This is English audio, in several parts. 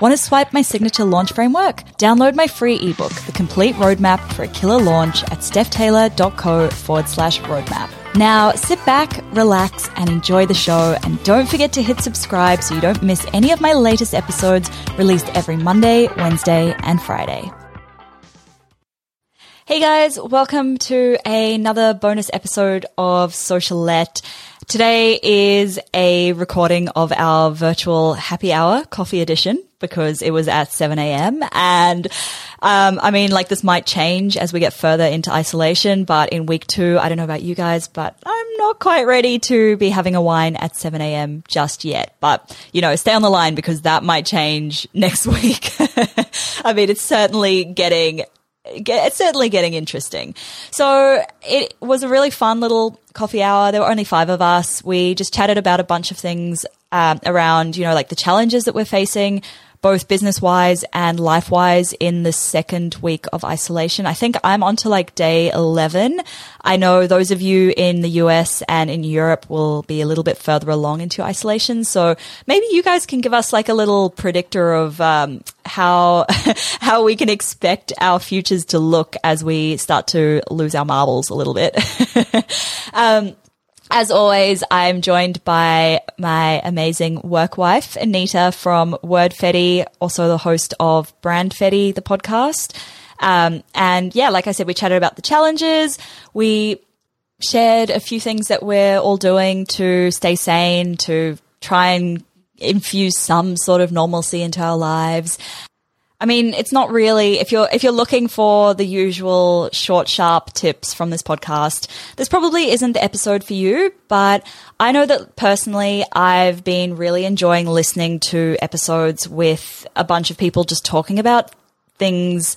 Want to swipe my signature launch framework? Download my free ebook, The Complete Roadmap for a Killer Launch at stephtaylor.co forward slash roadmap. Now sit back, relax, and enjoy the show. And don't forget to hit subscribe so you don't miss any of my latest episodes released every Monday, Wednesday, and Friday. Hey guys, welcome to another bonus episode of Socialette. Today is a recording of our virtual happy hour coffee edition because it was at 7 a.m. And, um, I mean, like this might change as we get further into isolation, but in week two, I don't know about you guys, but I'm not quite ready to be having a wine at 7 a.m. just yet. But, you know, stay on the line because that might change next week. I mean, it's certainly getting it's certainly getting interesting. So it was a really fun little coffee hour. There were only five of us. We just chatted about a bunch of things um, around, you know, like the challenges that we're facing, both business wise and life wise in the second week of isolation. I think I'm on to like day 11. I know those of you in the US and in Europe will be a little bit further along into isolation. So maybe you guys can give us like a little predictor of, um, how, how we can expect our futures to look as we start to lose our marbles a little bit. um, as always, I'm joined by my amazing work wife, Anita from Wordfetti, also the host of Brandfetti, the podcast. Um, and yeah, like I said, we chatted about the challenges. We shared a few things that we're all doing to stay sane, to try and infuse some sort of normalcy into our lives. I mean, it's not really if you're if you're looking for the usual short, sharp tips from this podcast, this probably isn't the episode for you. But I know that personally, I've been really enjoying listening to episodes with a bunch of people just talking about things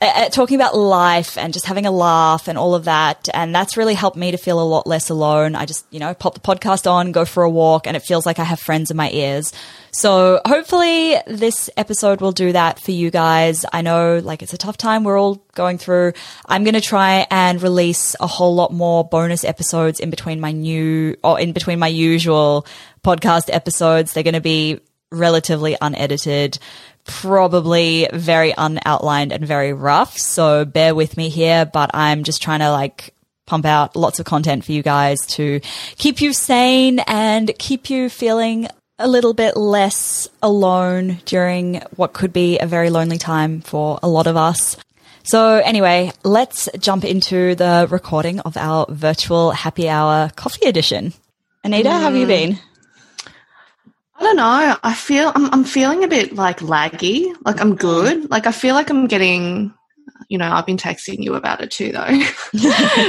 uh, talking about life and just having a laugh and all of that. And that's really helped me to feel a lot less alone. I just, you know, pop the podcast on, go for a walk, and it feels like I have friends in my ears. So hopefully this episode will do that for you guys. I know like it's a tough time we're all going through. I'm going to try and release a whole lot more bonus episodes in between my new or in between my usual podcast episodes. They're going to be relatively unedited probably very unoutlined and very rough. So bear with me here, but I'm just trying to like pump out lots of content for you guys to keep you sane and keep you feeling a little bit less alone during what could be a very lonely time for a lot of us. So anyway, let's jump into the recording of our virtual happy hour coffee edition. Anita, mm. how have you mm. been? I don't know. I feel I'm I'm feeling a bit like laggy. Like I'm good. Like I feel like I'm getting you know, I've been texting you about it too though.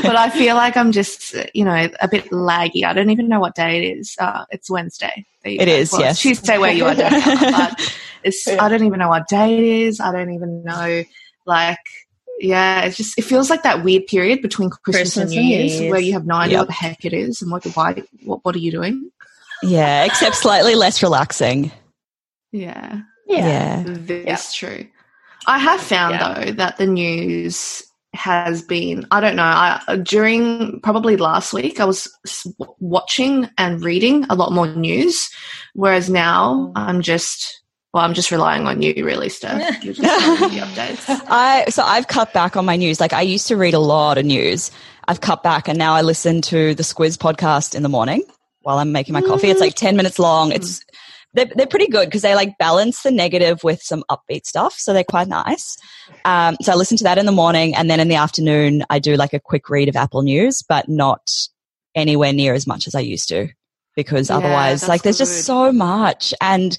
but I feel like I'm just, you know, a bit laggy. I don't even know what day it is. Uh, it's Wednesday. It is, well, yes. Tuesday where you are, but it's, yeah. I don't even know what day it is. I don't even know, like, yeah, it's just, it feels like that weird period between Christmas, Christmas and New Year's, Year's, where you have no idea yep. what the heck it is and what, why, what, what are you doing? Yeah, except slightly less relaxing. Yeah. Yeah. That's true. I have found yeah. though that the news has been I don't know I during probably last week I was watching and reading a lot more news whereas now mm. I'm just well I'm just relying on you really Steph updates I so I've cut back on my news like I used to read a lot of news I've cut back and now I listen to the Squiz podcast in the morning while I'm making my coffee. It's like 10 minutes long. It's, they're, they're pretty good because they like balance the negative with some upbeat stuff. So they're quite nice. Um, so I listen to that in the morning and then in the afternoon, I do like a quick read of Apple News, but not anywhere near as much as I used to because yeah, otherwise, like, there's good. just so much. And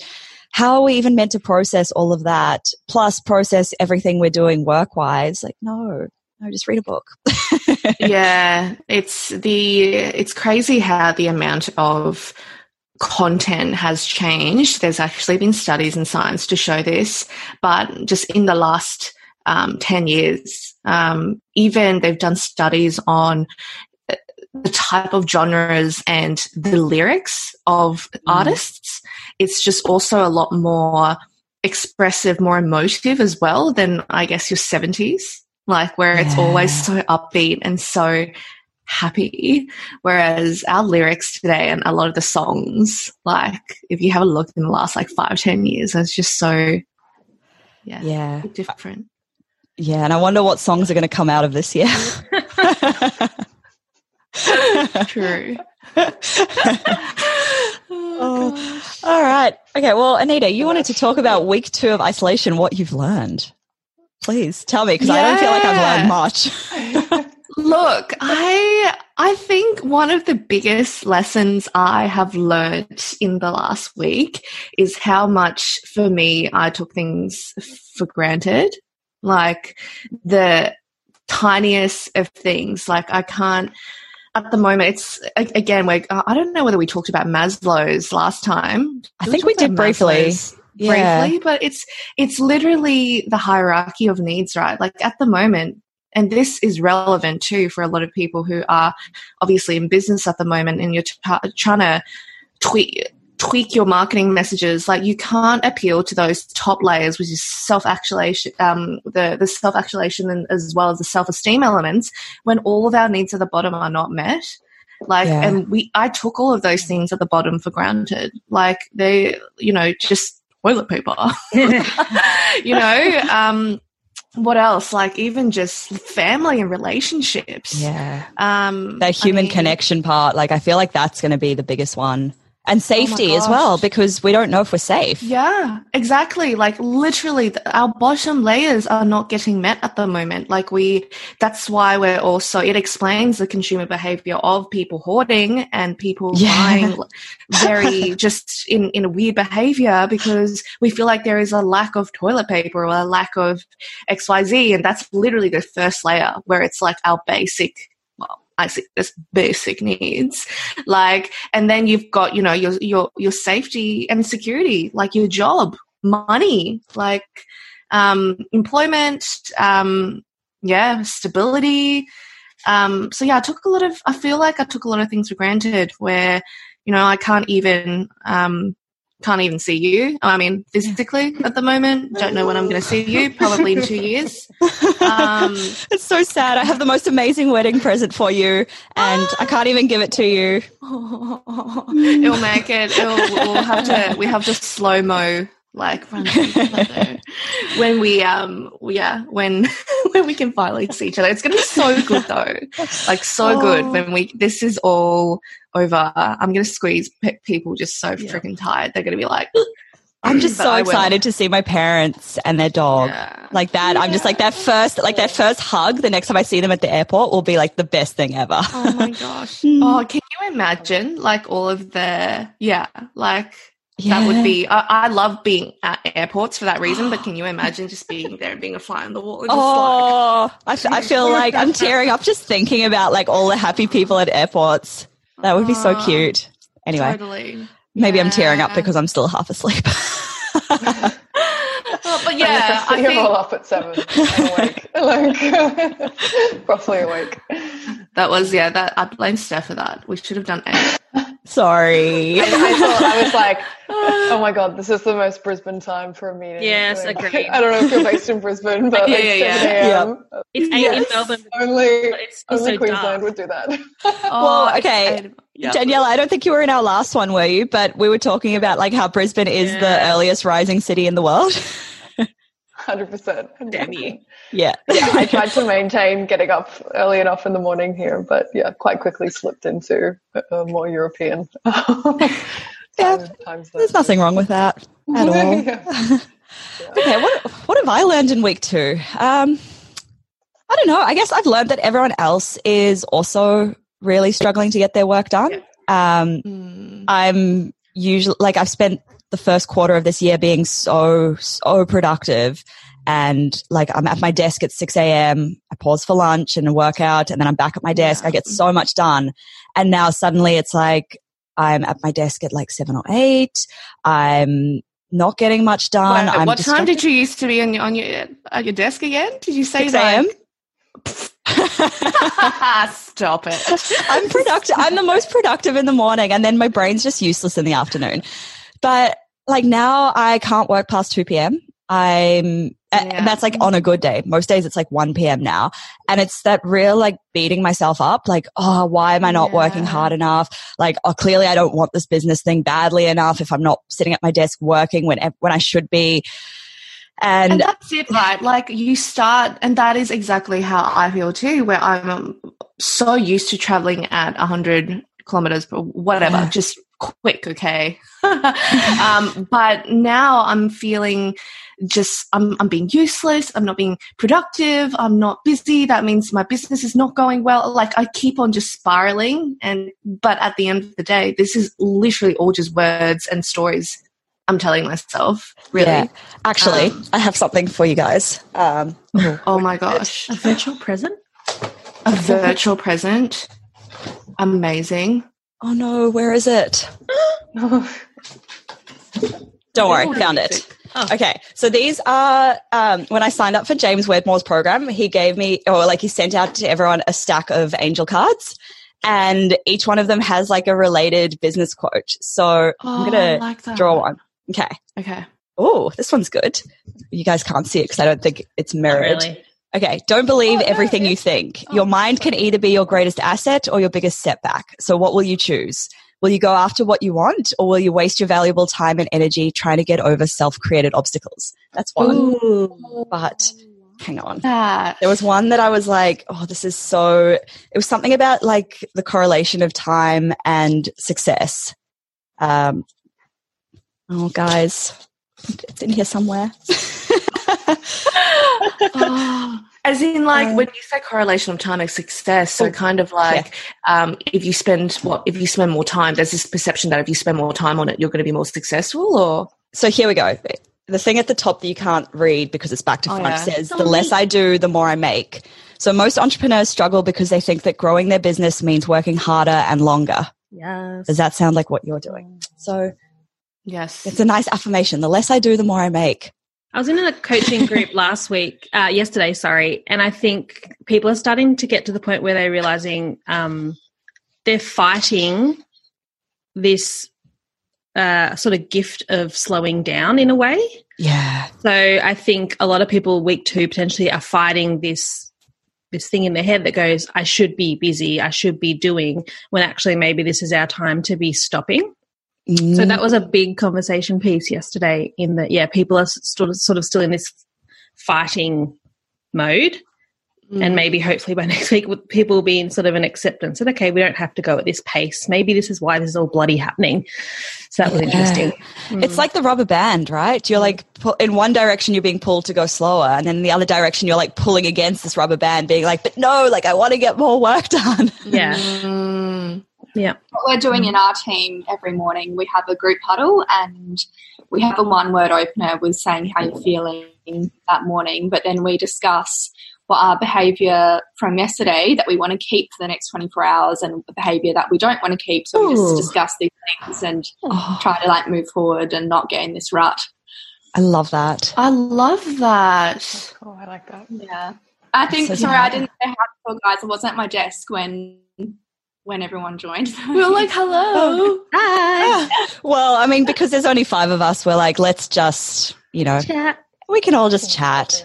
how are we even meant to process all of that? Plus, process everything we're doing work wise? Like, no, no, just read a book. yeah, it's the it's crazy how the amount of content has changed. There's actually been studies in science to show this, but just in the last um, 10 years, um, even they've done studies on uh, the type of genres and the lyrics of mm. artists. It's just also a lot more expressive, more emotive as well than I guess your 70s, like where yeah. it's always so upbeat and so happy. Whereas our lyrics today and a lot of the songs, like if you have a look in the last like five, ten years, it's just so yeah, yeah. different. Yeah, and I wonder what songs are going to come out of this year. True. oh, all right. Okay. Well, Anita, you wanted to talk about week two of isolation, what you've learned. Please tell me, because yeah. I don't feel like I've learned much. Look, I I think one of the biggest lessons I have learned in the last week is how much for me I took things for granted. Like the tiniest of things. Like I can't at the moment it's again we uh, I don't know whether we talked about Maslow's last time. I think we did briefly. Yeah. Briefly, but it's it's literally the hierarchy of needs, right? Like at the moment, and this is relevant too for a lot of people who are obviously in business at the moment and you're t- trying to tweak tweak your marketing messages. Like you can't appeal to those top layers which is self-actualization um, the, the self-actualization and as well as the self-esteem elements when all of our needs at the bottom are not met. Like yeah. and we i took all of those things at the bottom for granted. Like they you know just toilet paper. You know um what else? Like even just family and relationships. Yeah. Um, that human I mean, connection part. Like I feel like that's going to be the biggest one and oh safety oh as well because we don't know if we're safe. Yeah, exactly. Like literally our bottom layers are not getting met at the moment. Like we that's why we're also it explains the consumer behavior of people hoarding and people yeah. buying very just in in a weird behavior because we feel like there is a lack of toilet paper or a lack of XYZ and that's literally the first layer where it's like our basic I see this basic needs. Like, and then you've got, you know, your, your, your safety and security, like your job, money, like, um, employment, um, yeah, stability. Um, so yeah, I took a lot of, I feel like I took a lot of things for granted where, you know, I can't even, um, can't even see you. I mean, physically at the moment. Don't know when I'm going to see you. Probably in two years. Um, it's so sad. I have the most amazing wedding present for you, and I can't even give it to you. it'll make it. It'll, we'll have to. We have to slow mo like when we um yeah when when we can finally see each other it's gonna be so good though like so oh. good when we this is all over i'm gonna squeeze people just so yeah. freaking tired they're gonna be like I'm just so excited to see my parents and their dog yeah. like that. Yeah. I'm just like that first, like that first hug. The next time I see them at the airport will be like the best thing ever. Oh my gosh! oh, can you imagine like all of the yeah, like yeah. That would be. I, I, love being at airports for that reason. But can you imagine just being there and being a fly on the wall? oh, like, I, feel like I'm tearing up just thinking about like all the happy people at airports. That would be so ah, cute. Anyway, totally. maybe yeah. I'm tearing up because I'm still half asleep. But yeah, I think... all up at seven, awake, like roughly awake. That was yeah. That I blame Steph for that. We should have done eight. Sorry. I, I, thought I was like, oh my god, this is the most Brisbane time for a meeting. Yes, like, agreed. I don't know if you're based in Brisbane, but yeah, like yeah, 7 a.m. Yeah. It's eight yes, in Melbourne. Only, it's only Queensland dark. would do that. Oh, well, okay. Yeah. Daniela, I don't think you were in our last one, were you? But we were talking about like how Brisbane is yeah. the earliest rising city in the world. Hundred percent. Damn you. Yeah. yeah. I tried to maintain getting up early enough in the morning here, but yeah, quite quickly slipped into a more European. yeah, times there's nothing wrong with that at all. yeah. okay, what what have I learned in week two? Um, I don't know. I guess I've learned that everyone else is also really struggling to get their work done. Um, mm. I'm usually like I've spent the first quarter of this year being so, so productive. And like I'm at my desk at 6 a.m. I pause for lunch and a workout and then I'm back at my desk. Yeah. I get so much done. And now suddenly it's like I'm at my desk at like seven or eight. I'm not getting much done. What time did you used to be on your, on your at your desk again? Did you say 6 a.m.? Stop it. I'm productive. I'm the most productive in the morning, and then my brain's just useless in the afternoon. But like now, I can't work past two p.m. I'm, Yeah. and that's like on a good day. Most days it's like 1 p.m. now. And it's that real like beating myself up. Like, oh, why am I not working hard enough? Like, oh, clearly I don't want this business thing badly enough if I'm not sitting at my desk working when, when I should be. And And, that's it, right? Like you start, and that is exactly how I feel too, where I'm um, so used to traveling at 100 kilometers per whatever, Yeah. just quick, okay? um, but now I'm feeling just, I'm, I'm being useless. I'm not being productive. I'm not busy. That means my business is not going well. Like I keep on just spiraling. And, but at the end of the day, this is literally all just words and stories I'm telling myself, really. yeah, actually, Um, I have something for you guys. Um, Oh my gosh. A virtual present? A virtual present. Amazing. Oh no, where is it? Don't worry, found it. Oh. Okay, so these are um, when I signed up for James Wedmore's program, he gave me, or like he sent out to everyone a stack of angel cards, and each one of them has like a related business quote. So I'm Oh, gonna like that. draw one. Okay. Okay. Oh, this one's good. You guys can't see it because I don't think it's mirrored. really. Okay, don't believe Oh, no, everything you think. oh, your mind can either be your greatest asset or your biggest setback. So what will you choose? Will you go after what you want or will you waste your valuable time and energy trying to get over self-created obstacles? That's one. Ooh. But hang on. There was one that I was like, oh, this is so, it was something about like the correlation of time and success. Um, oh, guys, it's in here somewhere. Oh, as in, like, Um, when you say correlation of time and success, so Oh, kind of like um, if you spend what if you spend more time, there's this perception that if you spend more time on it, you're going to be more successful, or So here we go. The thing at the top that you can't read because it's back to Oh, front yeah. says, the less I do, the more I make. So most entrepreneurs struggle because they think that growing their business means working harder and longer. Yes. Does that sound like what you're doing? So yes, it's a nice affirmation. The less I do, the more I make. I was in a coaching group last week, uh, yesterday, sorry, and I think people are starting to get to the point where they're realizing um, they're fighting this uh, sort of gift of slowing down in a way. Yeah. So I think a lot of people week two potentially are fighting this this thing in their head that goes, I should be busy, I should be doing, when actually maybe this is our time to be stopping. So that was a big conversation piece yesterday. In that, yeah, people are sort of sort of still in this fighting mode, Mm. and maybe hopefully by next week, with people will be in sort of an acceptance that okay, we don't have to go at this pace. Maybe this is why this is all bloody happening. So that was Yeah. interesting. It's like the rubber band, right? You're like, pu- in one direction, you're being pulled to go slower. And then in the other direction, you're like pulling against this rubber band, being like, but no, like, I want to get more work done. Yeah, Mm. Yeah. what we're doing in our team every morning, we have a group huddle and we have a one word opener with saying how you're feeling that morning, but then we discuss what our behavior from yesterday that we want to keep for the next 24 hours and the behavior that we don't want to keep. So we Ooh. just discuss these things and Oh, try to like move forward and not get in this rut. I love that. I love that. Oh, I like that. Yeah. I think, So sorry, yeah. I didn't say hi to you guys. I wasn't at my desk when when everyone joined. We were like, hello. Hi. Well, I mean, because there's only five of us, we're like, let's just, you know, Chat. we can all just chat.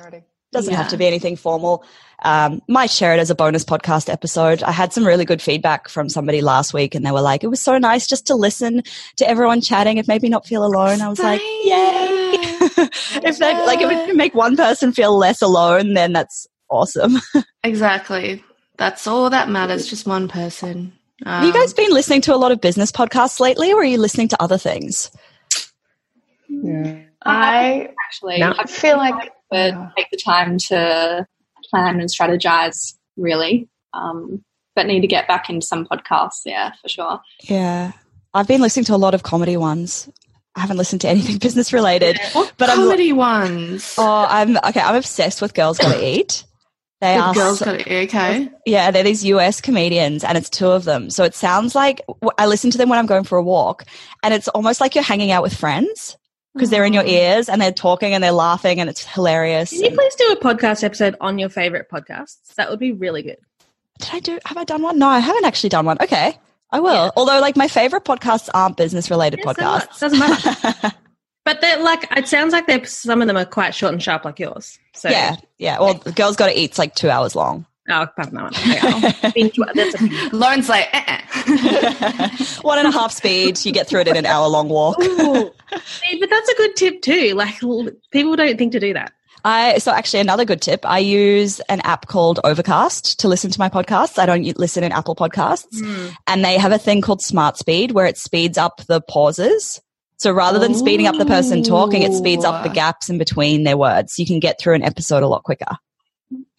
Doesn't have to be anything formal. Um, might share it as a bonus podcast episode. I had some really good feedback from somebody last week, and they were like, "It was so nice just to listen to everyone chatting. It made me not feel alone." I was like, "Yay!" if that, like, if it can make one person feel less alone, then that's awesome. Exactly. That's all that matters. Just one person. Um, Have you guys been listening to a lot of business podcasts lately, or are you listening to other things? I Actually, No. I feel like but take the time to plan and strategize really. Um, but need to get back into some podcasts, yeah, for sure. Yeah, I've been listening to a lot of comedy ones. I haven't listened to anything business related, what but I'm comedy ones? Oh, I'm okay. I'm obsessed with Girls Gotta Eat. They the are, girls so- got it. Okay. yeah, they're these US comedians, and it's two of them. So it sounds like I listen to them when I'm going for a walk, and it's almost like you're hanging out with friends. because they're in your mm. ears and they're talking and they're laughing and it's hilarious. Can you please do a podcast episode on your favorite podcasts? That would be really good. Did I do? Have I done one? No, I haven't actually done one. Okay, I will. Yeah. Although, like my favorite podcasts aren't business related they're podcasts. not. Doesn't matter. But they're like, it sounds like they're some of them are quite short and sharp, like yours. So yeah, yeah. Well, the girl's got to eat's like two hours long. Oh, apart from that one. Okay, I'll binge wa- that's a- Lauren's like, eh-eh. Uh-uh. one and a half speed. You get through it in an hour long walk. Ooh. See, but that's a good tip too. Like people don't think to do that. I so actually another good tip. I use an app called Overcast to listen to my podcasts. I don't listen in Apple Podcasts, hmm. and they have a thing called Smart Speed where it speeds up the pauses. So rather than speeding up the person talking, it speeds up the gaps in between their words. You can get through an episode a lot quicker.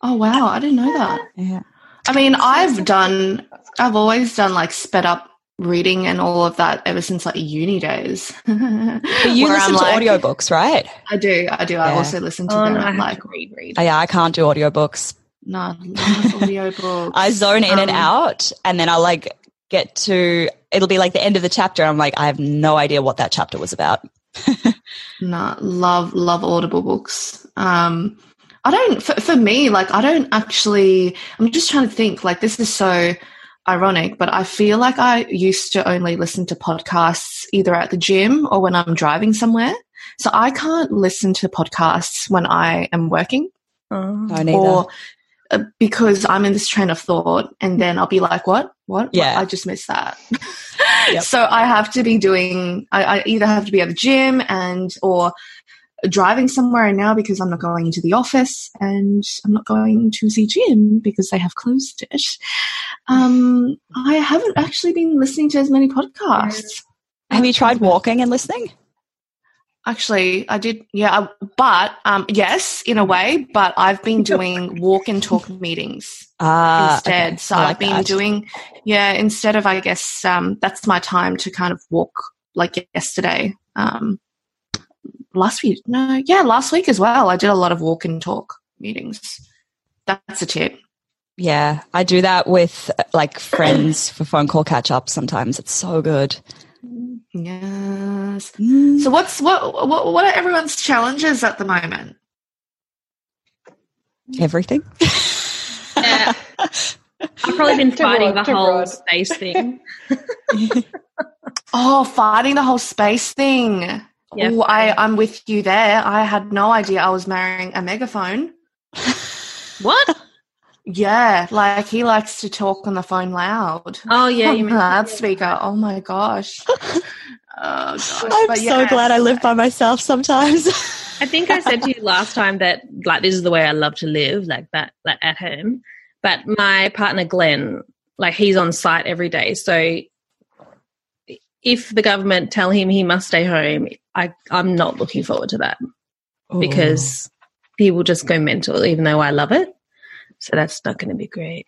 oh wow, I didn't know that. Yeah. I mean, I've done, I've always done like sped up reading and all of that ever since like uni days. But you listen I'm to like- audiobooks, right? I do, I do. I also listen to Oh, them no, I at have like to read, read. Oh, yeah, I can't do audiobooks. no, I love audiobooks. I zone in and Um, out, and then I like get to it'll be like the end of the chapter. I'm like, I have no idea what that chapter was about. No, love love Audible books. Um, I don't for, for me like I don't actually. I'm just trying to think. Like this is so ironic, but I feel like I used to only listen to podcasts either at the gym or when I'm driving somewhere. So I can't listen to podcasts when I am working Oh. No, neither. or because I'm in this train of thought, and then I'll be like, "What? What? What? Yeah. I just missed that." Yep. So I have to be doing. I, I either have to be at the gym and or driving somewhere now because I'm not going into the office and I'm not going to the gym because they have closed it. Um, I haven't actually been listening to as many podcasts. have you tried walking and listening? Actually, I did, yeah, I- but um, yes, in a way. But I've been doing walk and talk meetings Ah, instead. okay. So I I've been that. doing, yeah, instead of, I guess, um, that's my time to kind of walk like yesterday. Um, last week, no, yeah, last week as well. I did a lot of walk and talk meetings. That's a tip. Yeah, I do that with uh, like friends for phone call catch up. Sometimes it's so good. Yes. Mm. So what's what what what are everyone's challenges at the moment? Everything. Yeah. I've probably been fighting broad, the whole broad. space thing. Oh, fighting the whole space thing. Yeah, oh, I, I'm with you there. I had no idea I was marrying a megaphone. What? Yeah, like he likes to talk on the phone loud. Oh yeah, on you the mentioned loudspeaker. Oh my gosh. Oh gosh. I'm But so yes. glad I live by myself sometimes. I think I said to you last time that like this is the way I love to live, like that, like at home. But my partner Glenn, like he's on site every day, so if the government tell him he must stay home, I I'm not looking forward to that oh. because he will just go mental, even though I love it. So that's not going to be great.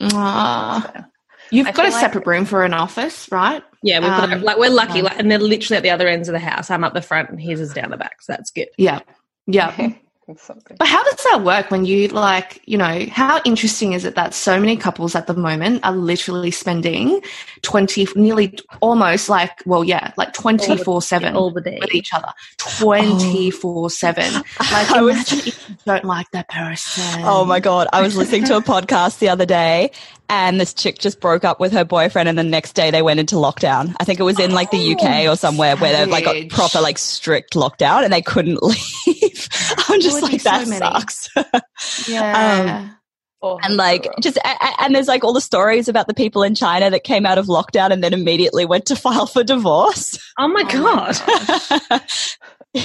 Aw. You've I got a feel like- separate room for an office, right? Yeah, we've got Um, like we're lucky, like, and they're literally at the other ends of the house. I'm up the front, and his is down the back, so that's good. Yeah. Yeah. Something. But how does that work when you like, you know, how interesting is it that so many couples at the moment are literally spending 20, nearly almost like, well, yeah, like 24 7 All the day. with each other. 24 7. Like, I was- imagine if you don't like that person. Oh my god! I was listening to a podcast the other day, and this chick just broke up with her boyfriend, and the next day they went into lockdown. I think it was in like the UK oh, or somewhere where they've like got proper like strict lockdown, and they couldn't leave. I'm just like that many. sucks. Um, yeah. Oh, and like so just a- a- and there's like all the stories about the people in China that came out of lockdown and then immediately went to file for divorce. Oh my Oh my god! I love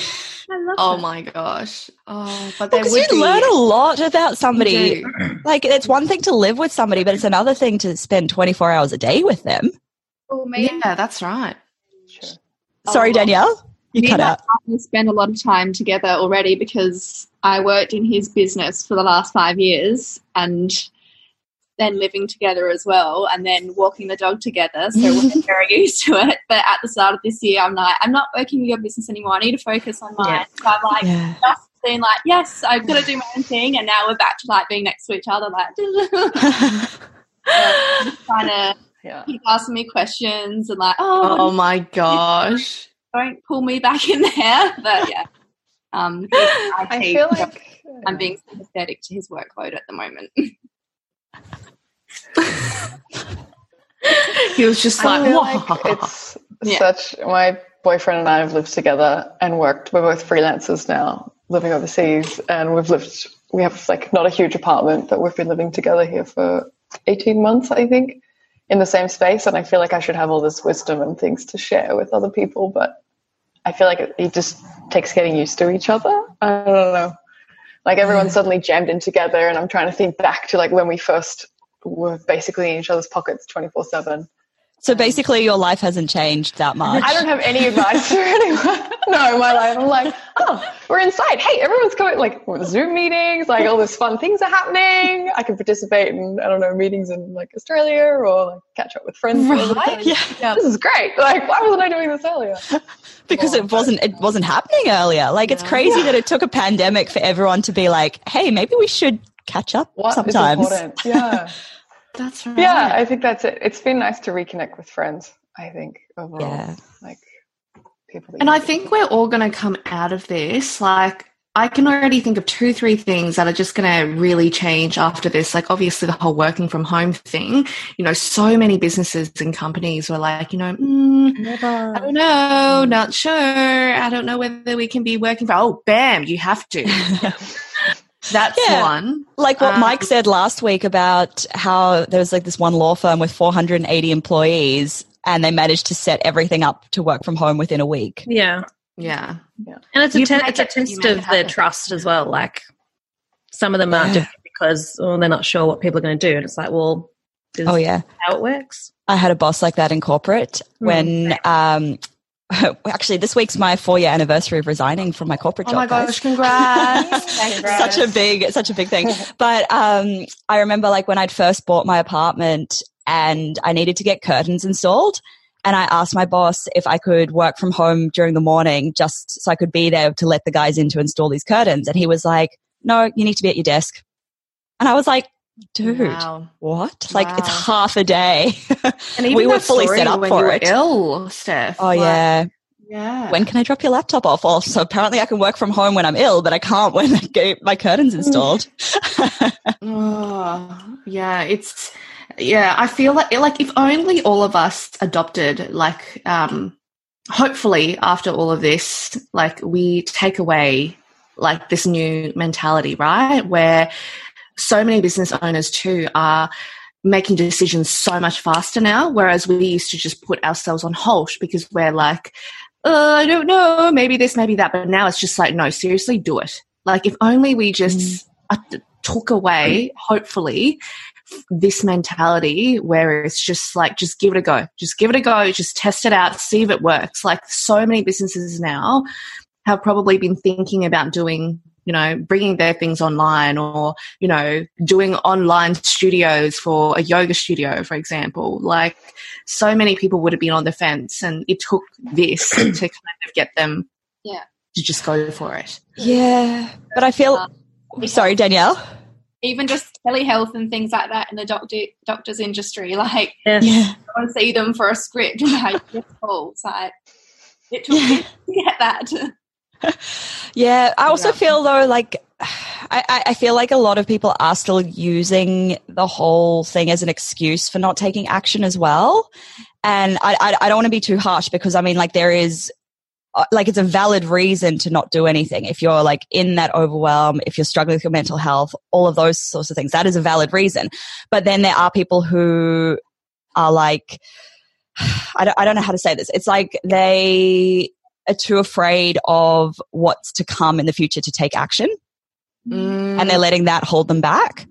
Oh my gosh. Oh, but there Because would you be. learn a lot about somebody. Like it's one thing to live with somebody, but it's another thing to spend 24 hours a day with them. Oh, me Yeah, that's right. Sure. Sorry, Oh, Danielle, you me cut and my out. partner spend a lot of time together already because I worked in his business for the last five years and then living together as well and then walking the dog together. So we're very used to it. But at the start of this year, I'm like, I'm not working with your business anymore. I need to focus on mine. Yeah. So I'm like, Yeah. just being like, yes, I've got to do my own thing. And now we're back to like being next to each other, like, trying to Yeah. keep asking me questions and like, oh, Oh my gosh. don't pull me back in there. But yeah, um, I, I feel like I'm being sympathetic to his workload at the moment. He was just like, like it's Yeah. such. My boyfriend and I have lived together and worked. We're both freelancers now, living overseas, and we've lived. We have like not a huge apartment, but we've been living together here for eighteen months, I think, in the same space. And I feel like I should have all this wisdom and things to share with other people, but I feel like it, it just takes getting used to each other. I don't know. Like everyone's suddenly jammed in together, and I'm trying to think back to like when we first were basically in each other's pockets 24 7. So basically, your life hasn't changed that much. I don't have any advice for anyone. no, my life. I'm like, oh, we're inside. Hey, everyone's coming. Like, oh, Zoom meetings. Like, all these fun things are happening. I can participate in, I don't know, meetings in like Australia or like catch up with friends. Right, yeah. yeah. This is great. Like, why wasn't I doing this earlier? because it wasn't it wasn't happening earlier. Like it's crazy that it took a pandemic for everyone to be like, "Hey, maybe we should catch up What sometimes." Yeah. That's right. yeah, I think that's it. It's been nice to reconnect with friends, I think, overall. Yeah. Like, people. And I think we're all going to come out of this. Like, I can already think of two, three things that are just going to really change after this. Like, obviously, the whole working from home thing. You know, so many businesses and companies were like, you know, mm, I don't know, not sure. I don't know whether we can be working for. Oh, bam, you have to. That's Yeah. one. Like what Um, Mike said last week about how there was like this one law firm with 480 employees and they managed to set everything up to work from home within a week. Yeah. Yeah. yeah. And it's a, You te- it's a test make of their happen. trust as well. Like some of them aren't Yeah. doing because oh, they're not sure what people are going to do. And it's like, well, this Oh is yeah. how it works. I had a boss like that in corporate Hmm. when um actually this week's my 4 year anniversary of resigning from my corporate job. Oh job. my guys. gosh, congrats. such a big such a big thing but um i remember like when i'd first bought my apartment and i needed to get curtains installed and i asked my boss if i could work from home during the morning just so i could be there to let the guys in to install these curtains and he was like no you need to be at your desk and i was like dude Wow. what like it's half a day And even we were fully set up when for you were it Ill, Steph. oh Like, yeah yeah. when can i drop your laptop off oh so apparently i can work from home when i'm ill but i can't when i get my curtains installed Oh, yeah, it's yeah. I feel like like if only all of us adopted like um, hopefully after all of this, like we take away like this new mentality, right? Where so many business owners too are making decisions so much faster now, whereas we used to just put ourselves on hold because we're like, uh, I don't know, maybe this, maybe that. But now it's just like, no, seriously, do it. Like if only we just uh, took away, hopefully, this mentality where it's just like, just give it a go, just give it a go, just test it out, see if it works. Like so many businesses now have probably been thinking about doing you know, bringing their things online or, you know, doing online studios for a yoga studio, for example. Like, so many people would have been on the fence and it took this to kind of get them Yeah. to just go for it. Yeah, but I feel. Um, sorry, Danielle. Even just telehealth and things like that in the doctor doctor's industry, like Yeah. Yeah, I want to see them for a script, like yes, Paul. It's like it took me to get that. yeah. I also Yeah. feel though, like I, I- feel like a lot of people are still using the whole thing as an excuse for not taking action as well. And I, I, I don't want to be too harsh because I mean, like there is. uh, Like it's a valid reason to not do anything. If you're like in that overwhelm, if you're struggling with your mental health, all of those sorts of things, that is a valid reason. But then there are people who are like, I don't, I don't know how to say this. It's like they are too afraid of what's to come in the future to take action and they're letting that hold them back.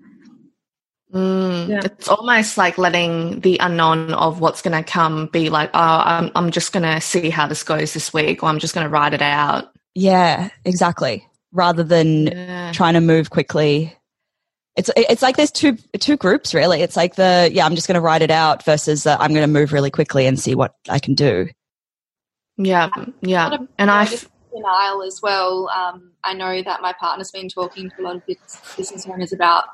Mm, Yeah. It's almost like letting the unknown of what's going to come be like, oh, I'm, I'm just going to see how this goes this week, or I'm just going to write it out. Yeah, exactly. Rather than Yeah. trying to move quickly. It's it's like there's two two groups really. It's like the yeah, I'm just going to write it out versus the, I'm going to move really quickly and see what I can do. Yeah, yeah. And I, denial as well. Um, I know that my partner's been talking to a lot of business owners about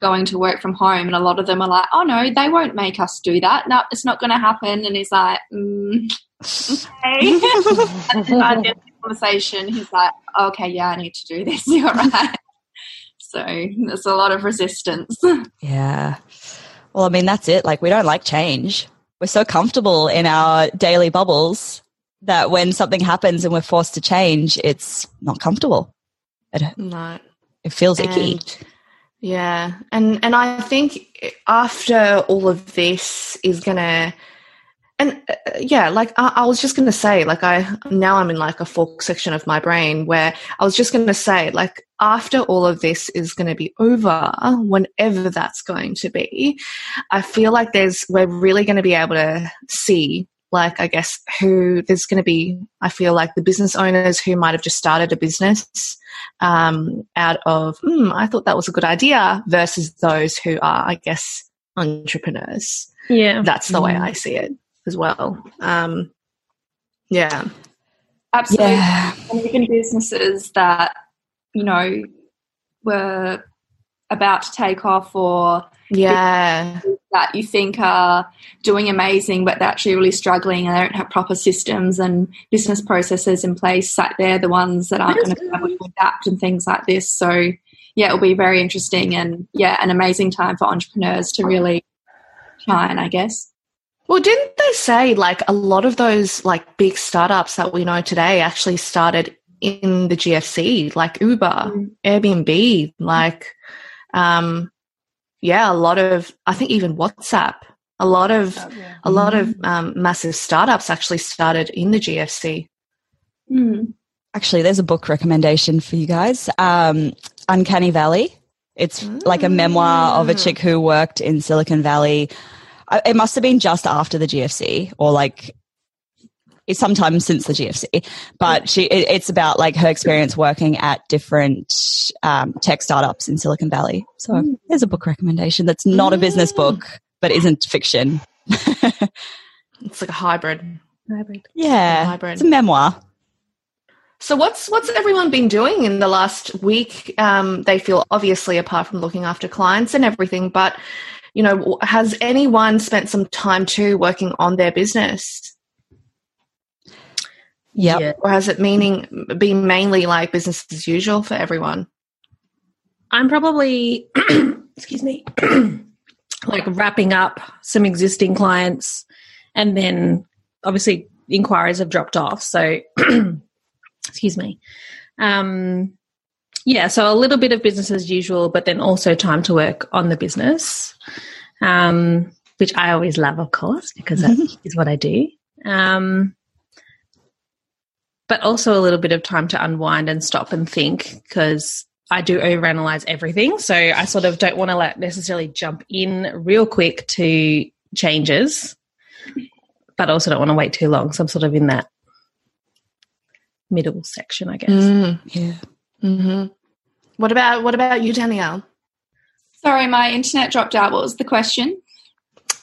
going to work from home, and a lot of them are like, "Oh no, they won't make us do that. No, it's not going to happen." And he's like, mm, okay. and then by the the conversation, he's like, okay, yeah, I need to do this. You're right. So there's a lot of resistance. Yeah. Well, I mean, that's it. Like, we don't like change. We're so comfortable in our daily bubbles that when something happens and we're forced to change, it's not comfortable. It, No. it feels icky. Yeah, and and I think after all of this is gonna, and uh, yeah, like I, I was just gonna say, like I now I'm in like a fork section of my brain where I was just gonna say, like after all of this is gonna be over, whenever that's going to be, I feel like there's we're really gonna be able to see. Like, I guess who there's going to be, I feel like the business owners who might have just started a business um, out of, mm, I thought that was a good idea, versus those who are, I guess, entrepreneurs. Yeah. That's the way Mm. I see it as well. Um, yeah. Absolutely. Yeah. And even businesses that, you know, were about to take off or Yeah. that you think are doing amazing but they're actually really struggling and they don't have proper systems and business processes in place like they're the ones that aren't going to be able to adapt and things like this. So yeah it'll be very interesting and yeah an amazing time for entrepreneurs to really shine i guess. Well, didn't they say like a lot of those like big startups that we know today actually started in the GFC, like Uber, Airbnb, like, um, yeah, a lot of, I think even WhatsApp, a lot of, a lot of um, massive startups actually started in the GFC. Mm. Actually, there's a book recommendation for you guys. Um, Uncanny Valley. It's like a memoir of a chick who worked in Silicon Valley. It must have been just after the GFC or like it's sometime since the GFC, but she, it, it's about like her experience working at different um, tech startups in Silicon Valley. So there's a book recommendation that's not a business book, but isn't fiction. It's like a hybrid. Hybrid. Yeah, Hybrid. it's a memoir. So what's what's everyone been doing in the last week? Um, they feel obviously apart from looking after clients and everything, but you know, has anyone spent some time too working on their business, Yep. Yeah. or has it meaning been mainly like business as usual for everyone? I'm probably, excuse me, like wrapping up some existing clients and then obviously inquiries have dropped off. So, excuse me. Um, yeah, so a little bit of business as usual, but then also time to work on the business, um, which I always love, of course, because that is what I do. Um, but also a little bit of time to unwind and stop and think because I do overanalyze everything. So I sort of don't want to like necessarily jump in real quick to changes, but also don't want to wait too long. So I'm sort of in that middle section, I guess. Mm. Yeah. hmm What about what about you, Danielle? sorry my internet dropped out what was the question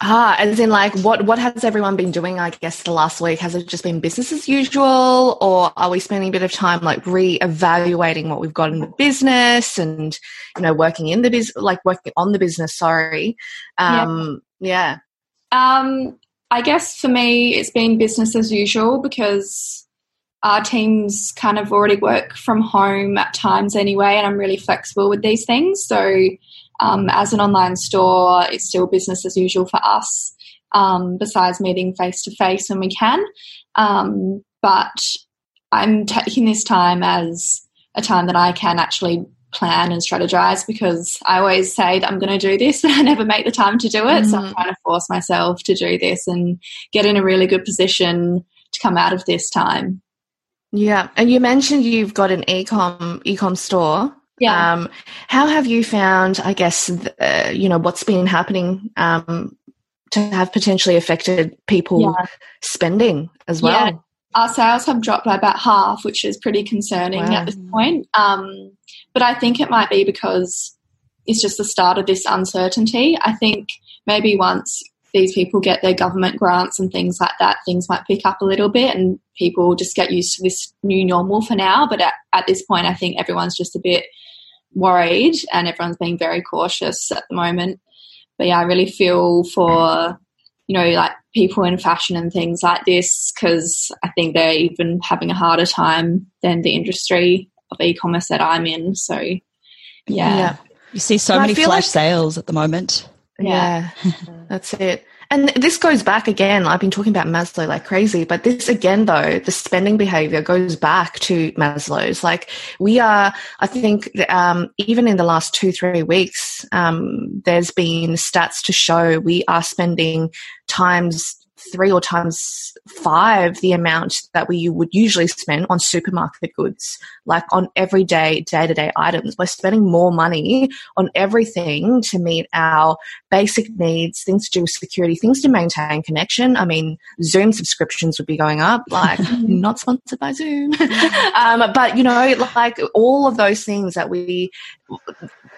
Ah, as in like what what has everyone been doing, I guess, the last week? Has it just been business as usual or are we spending a bit of time like re-evaluating what we've got in the business and you know, working in the business like working on the business, sorry. Um yeah. Um, I guess for me, it's been business as usual because our teams kind of already work from home at times anyway, and I'm really flexible with these things. So, um, as an online store, it's still business as usual for us, um, besides meeting face to face when we can. Um, but I'm taking this time as a time that I can actually plan and strategize because I always say that I'm going to do this, but I never make the time to do it. So I'm Mhm. trying to force myself to do this and get in a really good position to come out of this time. Yeah. And you mentioned you've got an e-com e-com store. Yeah. Um, how have you found, I guess, uh, you know, what's been happening um, to have potentially affected people Yeah. spending as well? Yeah. Our sales have dropped by about half, which is pretty concerning Wow. at this point. Um, but I think it might be because it's just the start of this uncertainty. I think maybe once these people get their government grants and things like that, things might pick up a little bit and people just get used to this new normal for now. But at, at this point, I think everyone's just a bit worried and everyone's being very cautious at the moment. But yeah, I really feel for, you you know, like people in fashion and things like this because I think they're even having a harder time than the industry of e-commerce that I'm in. So, yeah. yeah. You see so many flash like, sales at the moment. Yeah, yeah that's it. And this goes back again. I've been talking about Maslow like crazy, but this again, though, the spending behavior goes back to Maslow's. Like we are, I think, um, even in the last two, three weeks, um, there's been stats to show we are spending times three or times five the amount that we would usually spend on supermarket goods, like on everyday, day to day items. We're spending more money on everything to meet our basic needs, things to do with security, things to maintain connection. I mean, Zoom subscriptions would be going up, like not sponsored by Zoom. um, but, you know, like all of those things that we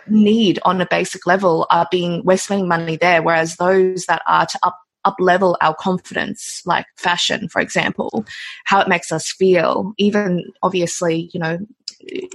need on a basic level are being, we're spending money there. Whereas those that are to up up level our confidence, like fashion, for example, how it makes us feel, even obviously, you know,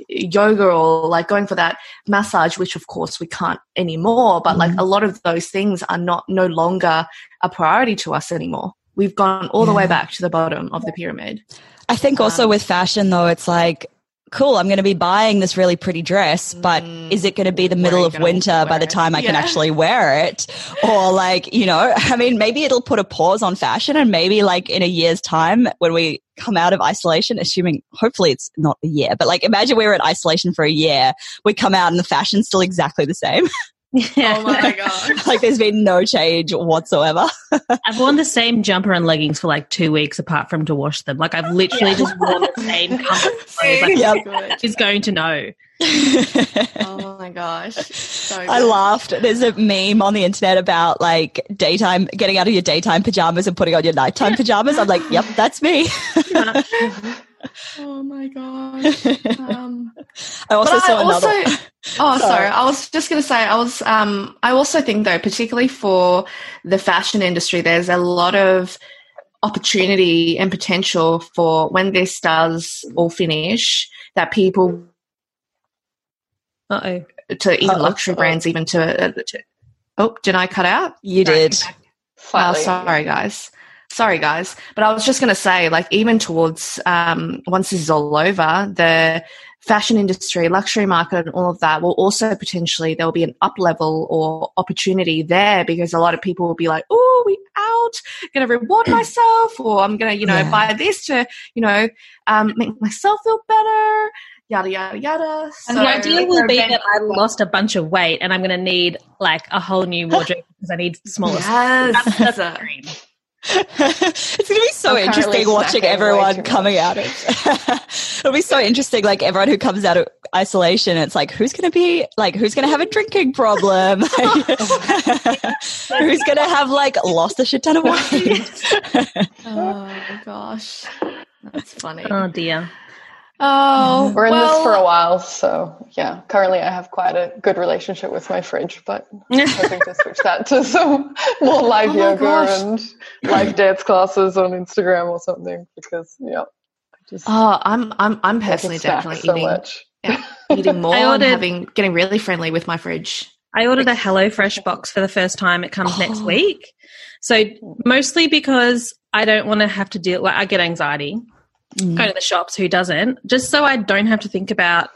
yoga or like going for that massage, which of course we can't anymore, but mm-hmm. like a lot of those things are not no longer a priority to us anymore. We've gone all the way back to the bottom of the pyramid. I think also um, with fashion though, it's like cool, I'm going to be buying this really pretty dress, but mm, is it going to be the middle of winter by the time I yeah. can actually wear it? Or like, you know, I mean, maybe it'll put a pause on fashion and maybe like in a year's time when we come out of isolation, assuming hopefully it's not a year, but like imagine we were in isolation for a year, we come out and the fashion's still exactly the same. Yeah. Oh my god! like there's been no change whatsoever. I've worn the same jumper and leggings for like two weeks, apart from to wash them. Like I've literally yeah. just worn the same comfort clothes. Like, yep. She's going to know. oh my gosh! So I laughed. There's a meme on the internet about like daytime, getting out of your daytime pajamas and putting on your nighttime pajamas. I'm like, yep, that's me. Oh my gosh! Um, I also saw I another. Also, oh, sorry. sorry. I was just going to say, I was. Um, I also think though, particularly for the fashion industry, there's a lot of opportunity and potential for when this does all finish that people uh-oh. to even Uh-oh. luxury brands, even to, uh, to, Oh, did I cut out? You did. Oh, sorry, guys. Sorry, guys. But I was just going to say, like, even towards um, once this is all over, the fashion industry, luxury market, and all of that will also potentially there will be an up level or opportunity there because a lot of people will be like, "Oh, we out, going to reward myself, or I'm going to, you know, yeah. buy this to, you know, um, make myself feel better." yada yada yada. So, and the idea will be that I lost a bunch of weight and I'm going to need like a whole new wardrobe because I need smaller. Yes. That's, that's a dream. It's going to be so I'm interesting watching everyone coming out of it'll be so interesting like everyone who comes out of isolation it's like who's going to be like who's going to have a drinking problem? Who's going to have like lost a shit ton of weight? Oh gosh. That's funny. Oh dear Oh, we're in well, this for a while, so yeah. Currently, I have quite a good relationship with my fridge, but I'm hoping to switch that to some more live oh yoga gosh. and live dance classes on Instagram or something. Because yeah, just oh, I'm I'm I'm personally definitely so eating much. Yeah, eating more ordered, and having getting really friendly with my fridge. I ordered a HelloFresh box for the first time. It comes oh. next week, so mostly because I don't want to have to deal. Like I get anxiety mm. go to the shops, who doesn't? Just so I don't have to think about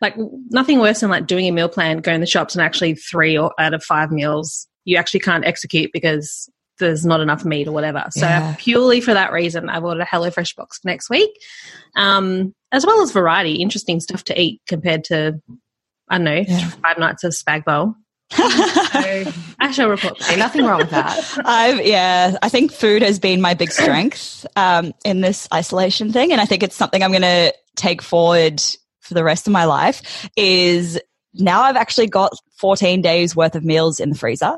like nothing worse than like doing a meal plan, going to the shops and actually three or out of five meals you actually can't execute because there's not enough meat or whatever. So yeah. purely for that reason, I've ordered a HelloFresh box for next week, um, as well as variety, interesting stuff to eat compared to I don't know yeah. five nights of spag bowl. So I shall report. Nothing wrong with that. I've yeah, I think food has been my big strength um, in this isolation thing, and I think it's something I'm going to take forward for the rest of my life. Is now I've actually got 14 days worth of meals in the freezer,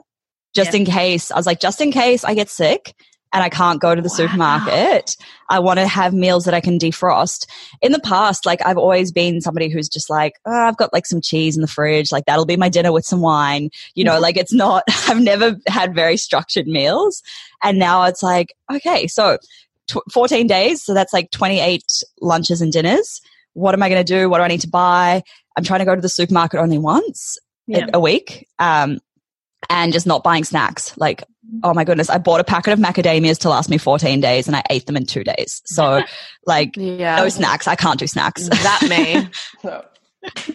just yeah. in case. I was like, just in case I get sick and I can't go to the wow. supermarket. I want to have meals that I can defrost. In the past, like I've always been somebody who's just like, oh, I've got like some cheese in the fridge. Like that'll be my dinner with some wine. You know, like it's not, I've never had very structured meals. And now it's like, okay, so t- 14 days. So that's like 28 lunches and dinners. What am I going to do? What do I need to buy? I'm trying to go to the supermarket only once yeah. a, a week. Um, and just not buying snacks. Like, oh my goodness, I bought a packet of macadamias to last me 14 days and I ate them in two days. So, like, Yeah. no snacks. I can't do snacks. that me. No.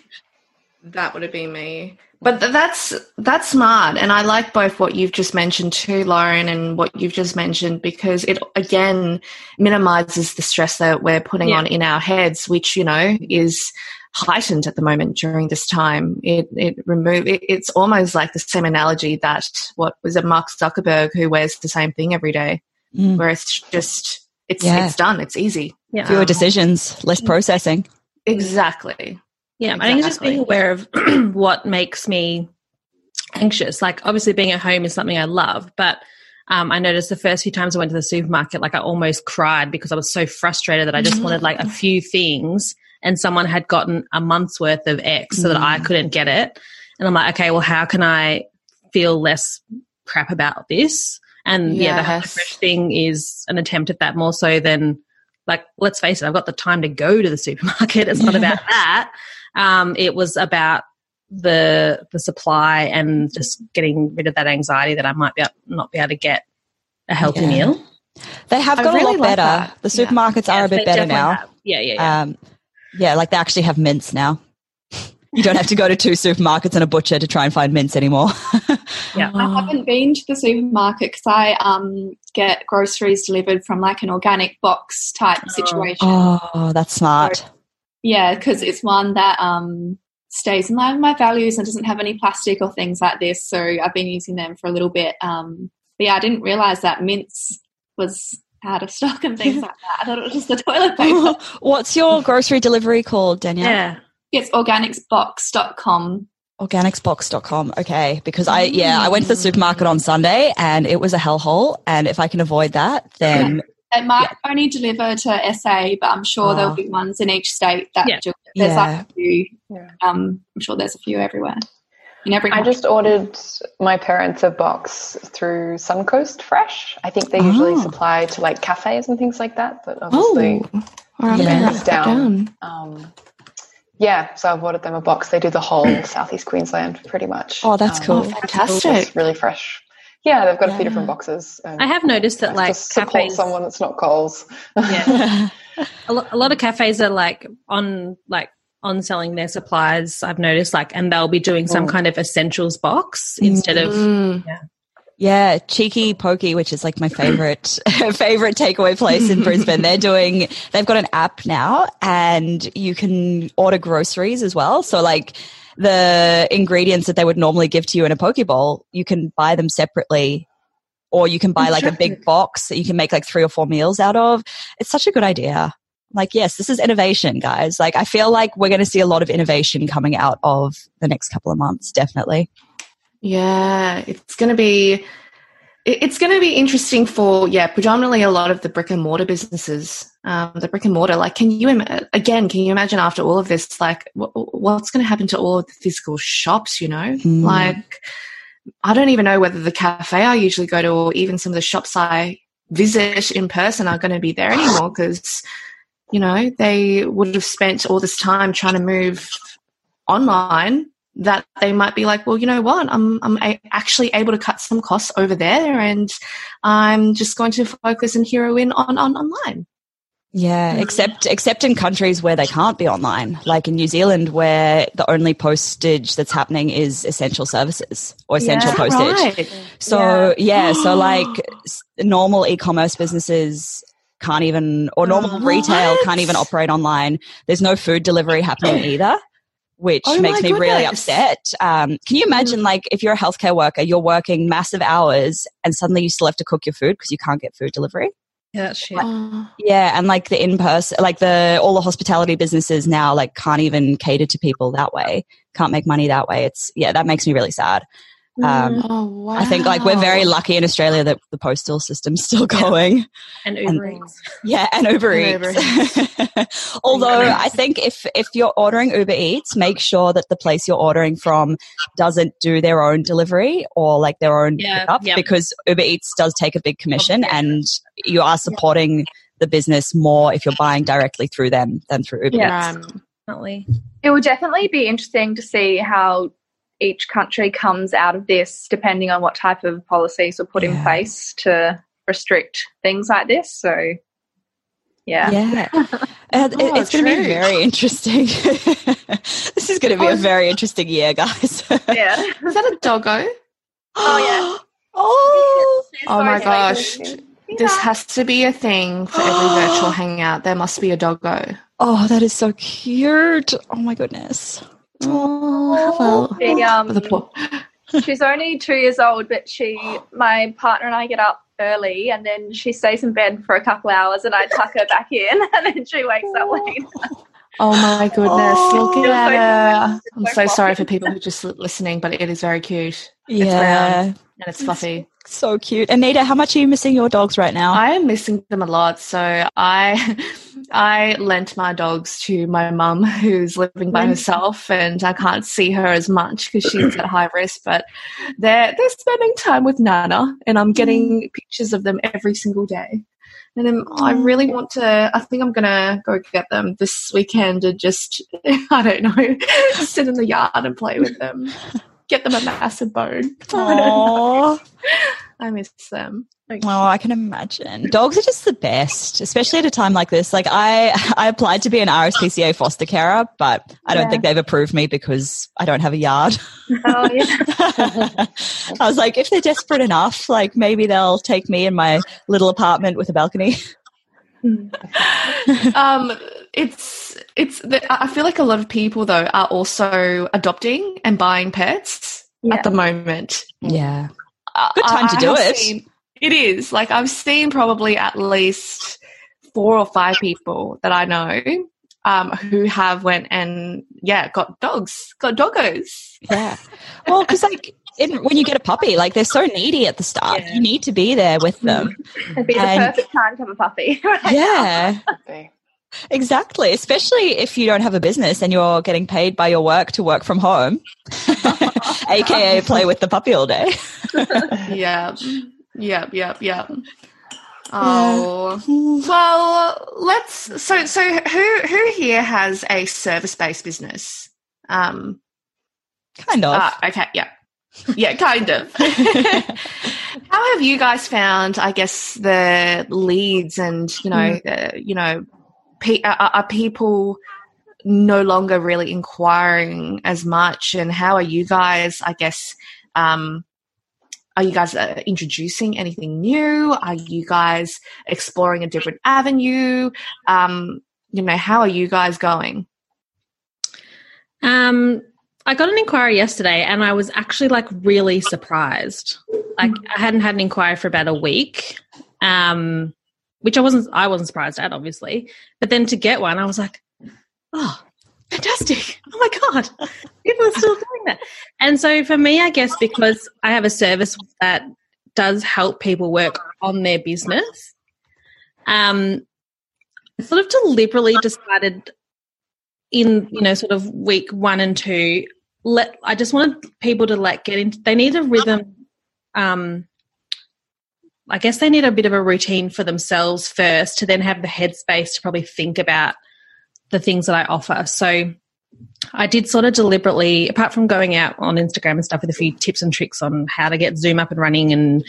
That would have been me. But th- that's that's smart, and I like both what you've just mentioned too, Lauren, and what you've just mentioned because it again minimizes the stress that we're putting Yeah. on in our heads, which you know is heightened at the moment during this time. It it remove it, it's almost like the same analogy that what was it Mark Zuckerberg who wears the same thing every day, Mm. where it's just it's Yeah. it's done, it's easy. Yeah. Fewer decisions, less processing. Exactly. Yeah, I think it's just being aware of what makes me anxious. Like, obviously, being at home is something I love, but um, I noticed the first few times I went to the supermarket, like I almost cried because I was so frustrated that I just wanted like a few things, and someone had gotten a month's worth of X so that I couldn't get it. And I'm like, okay, well, how can I feel less crap about this? And yeah, the Yes. HelloFresh thing is an attempt at that more so than like let's face it i've got the time to go to the supermarket it's not about that um, it was about the the supply and just getting rid of that anxiety that i might be not be able to get a healthy Yeah. meal They have got really a lot like better. that. The Yeah. supermarkets are Yes, a bit better now. have. yeah yeah yeah Um, yeah, like they actually have mints now. You don't have to go to two supermarkets and a butcher to try and find mints anymore. yeah I haven't been to the supermarket because I um, get groceries delivered from like an organic box type situation. oh, that's smart. Yeah, because it's one that um, stays in line with my values and doesn't have any plastic or things like this. So I've been using them for a little bit. Um, but yeah, I didn't realize that mints was out of stock and things like that. I thought it was just the toilet paper. What's your grocery delivery called, Danielle? yeah it's organicsbox.com. Organicsbox.com. Okay. Because I, yeah, I went to the supermarket on Sunday and it was a hellhole. And if I can avoid that, then It might only deliver to SA, but I'm sure Ah. there'll be ones in each state that Yeah. do it. There's Yeah. like a few. Yeah. Um, I'm sure there's a few everywhere. In every I just ordered my parents a box through Suncoast Fresh. I think they usually Oh. supply to like cafes and things like that, but obviously, Oh, all right, Yeah. I'm gonna It's write that down. down. um, yeah. So I've ordered them a box. They do the whole southeast Queensland pretty much. Oh, that's Um, cool. Fantastic. It's really fresh. Yeah, they've got a few different boxes. And i have noticed that like to support cafes someone that's not Coles. yeah a, lo- a lot of cafes are like on like on selling their supplies i've noticed like and they'll be doing some Mm. kind of essentials box instead of Mm. Yeah, Cheeky Pokey, which is like my favorite favorite takeaway place in Brisbane. They're doing they've got an app now and you can order groceries as well. So like the ingredients that they would normally give to you in a poke bowl, you can buy them separately or you can buy like a big box that you can make like three or four meals out of. It's such a good idea. Like, yes, this is innovation, guys. Like, I feel like we're going to see a lot of innovation coming out of the next couple of months, definitely. Yeah, it's going to be it's going to be interesting for yeah, predominantly a lot of the brick and mortar businesses. Um, the brick and mortar, like, can you im- again? Can you imagine after all of this, like, wh- what's going to happen to all of the physical shops? You know, Hmm. like, I don't even know whether the cafe I usually go to, or even some of the shops I visit in person, are going to be there anymore because you know they would have spent all this time trying to move online that they might be like, well, you know what, I'm I'm a- actually able to cut some costs over there, and I'm just going to focus and hero in on on online. Yeah, mm. except except in countries where they can't be online, like in New Zealand, where the only postage that's happening is essential services or essential Yeah. postage. Right. So yeah, so like normal e-commerce businesses can't even, or normal Oh, retail can't even operate online. There's no food delivery happening either, which Oh makes me really upset. Um, can you imagine, like, if you're a healthcare worker, you're working massive hours, and suddenly you still have to cook your food because you can't get food delivery? yeah that's shit Oh. Yeah, and like the in person, like the all the hospitality businesses now, like can't even cater to people that way. Can't make money that way. It's yeah, that makes me really sad. Um, Oh, wow. I think like we're very lucky in Australia that the postal system's still going. and uber eats Yeah, and Uber And Eats. Although I think if if you're ordering Uber Eats, make sure that the place you're ordering from doesn't do their own delivery or like their own Yeah, pickup yeah. because Uber Eats does take a big commission Yeah. and you are supporting the business more if you're buying directly through them than through Uber Yeah. Eats. Um, definitely It will definitely be interesting to see how each country comes out of this depending on what type of policies were put in place to restrict things like this. So, yeah. Yeah. Uh, Oh, it's going to be very interesting. this is going to be a very interesting year, guys. Yeah. Is that a doggo? Oh, yeah. oh, Oh my gosh. This has to be a thing for every virtual hangout. There must be a doggo. oh, that is so cute. Oh my goodness. Oh, well. She, um, The poor- she's only two years old, but she, my partner and I get up early and then she stays in bed for a couple hours and I tuck her back in and then she wakes up late. Oh my goodness, Oh. look at her. It's I'm so so sorry for people who are just listening, but it is very cute Yeah. and it's fluffy. So cute. Anita, how much are you missing your dogs right now? I am missing them a lot. So I I lent my dogs to my mum who's living by herself and I can't see her as much because she's at high risk, but they're they're spending time with Nana and I'm getting mm. pictures of them every single day. And then I oh. really want to I think I'm gonna go get them this weekend and just I don't know, sit in the yard and play with them. Get them a massive bone. Aww. I miss them. Oh, I can imagine. Dogs are just the best, especially at a time like this. Like I, I applied to be an RSPCA foster carer, but I don't Yeah. think they've approved me because I don't have a yard. Oh, yeah. I was like, if they're desperate enough, like maybe they'll take me in my little apartment with a balcony. um, it's it's. The, I feel like a lot of people though are also adopting and buying pets Yeah. at the moment. Yeah. Good time I- to do it. seen- it is like I've seen probably at least four or five people that I know um, who have went and yeah got dogs, got doggos. Yeah. Well, because like in, when you get a puppy, like they're so needy at the start. Yeah. You need to be there with them. It'd be the perfect time to have a puppy. right? Yeah. Exactly, especially if you don't have a business and you're getting paid by your work to work from home, aka play with the puppy all day. Yeah, yep, yep, yep. Oh well, let's. So, so who who here has a service based business? Um, Kind of. Ah, okay, yeah. Yeah, kind of. How have you guys found, I guess, the leads and, you know, uh, you know, pe- are, are people no longer really inquiring as much? And how are you guys, I guess, um, are you guys uh, introducing anything new? Are you guys exploring a different avenue? Um, you know, how are you guys going? Um, I got an inquiry yesterday and I was actually like really surprised. Like I hadn't had an inquiry for about a week. Um, which I wasn't I wasn't surprised at obviously. But then to get one I was like, "Oh, fantastic. Oh my god. People are still doing that." And so for me I guess because I have a service that does help people work on their business, um I sort of deliberately decided in you know sort of week one and two let i just wanted people to like get into they need a rhythm um i guess they need a bit of a routine for themselves first to then have the headspace to probably think about the things that i offer so i did sort of deliberately apart from going out on instagram and stuff with a few tips and tricks on how to get zoom up and running and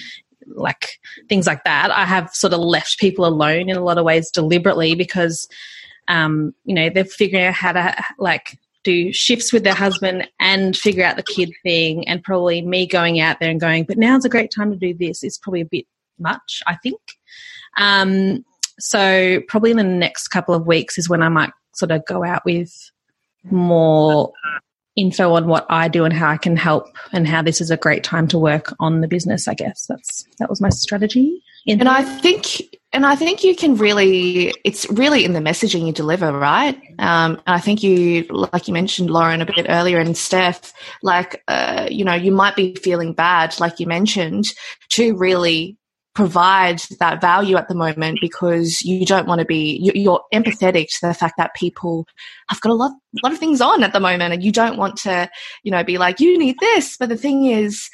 like things like that i have sort of left people alone in a lot of ways deliberately because um, you know, they're figuring out how to like do shifts with their husband and figure out the kid thing, and probably me going out there and going, but now's a great time to do this is probably a bit much, I think. Um, so probably in the next couple of weeks is when I might sort of go out with more info on what I do and how I can help and how this is a great time to work on the business, I guess. That's that was my strategy. In And I think, and I think you can really, it's really in the messaging you deliver, right? Um, I think you, like you mentioned, Lauren, a bit earlier, and Steph, like, uh, you know, you might be feeling bad, like you mentioned, to really provide that value at the moment because you don't want to be, you- you're empathetic to the fact that people have got a lot, lot of things on at the moment, and you don't want to, you know, be like, you need this. But the thing is,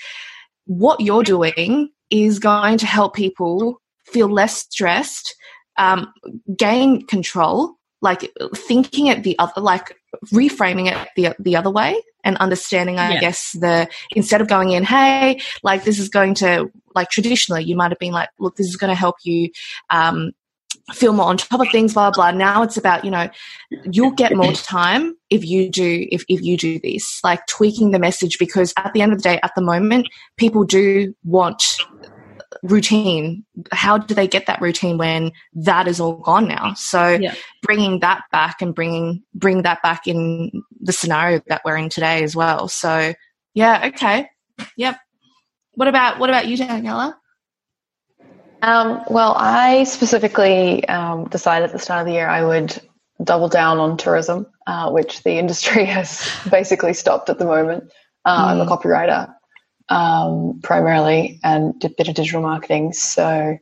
what you're doing is going to help people feel less stressed, um, gain control, like thinking it the other, like reframing it the the other way. And understanding, I Yeah. guess, the instead of going in, hey, like this is going to, like traditionally, you might have been like, look, this is going to help you um, feel more on top of things, blah, blah, blah. Now it's about, you know, you'll get more time if you do, if, if you do this, like tweaking the message, because at the end of the day, at the moment, people do want routine. How do they get that routine when that is all gone now? So Yeah. bringing that back and bringing, bring that back in the scenario that we're in today as well. So yeah, okay. Yep. What about, what about you, Daniela? Um, well, I specifically um, decided at the start of the year I would double down on tourism, uh, which the industry has basically stopped at the moment. Uh, I'm a copywriter um, primarily and did a bit of digital marketing. So,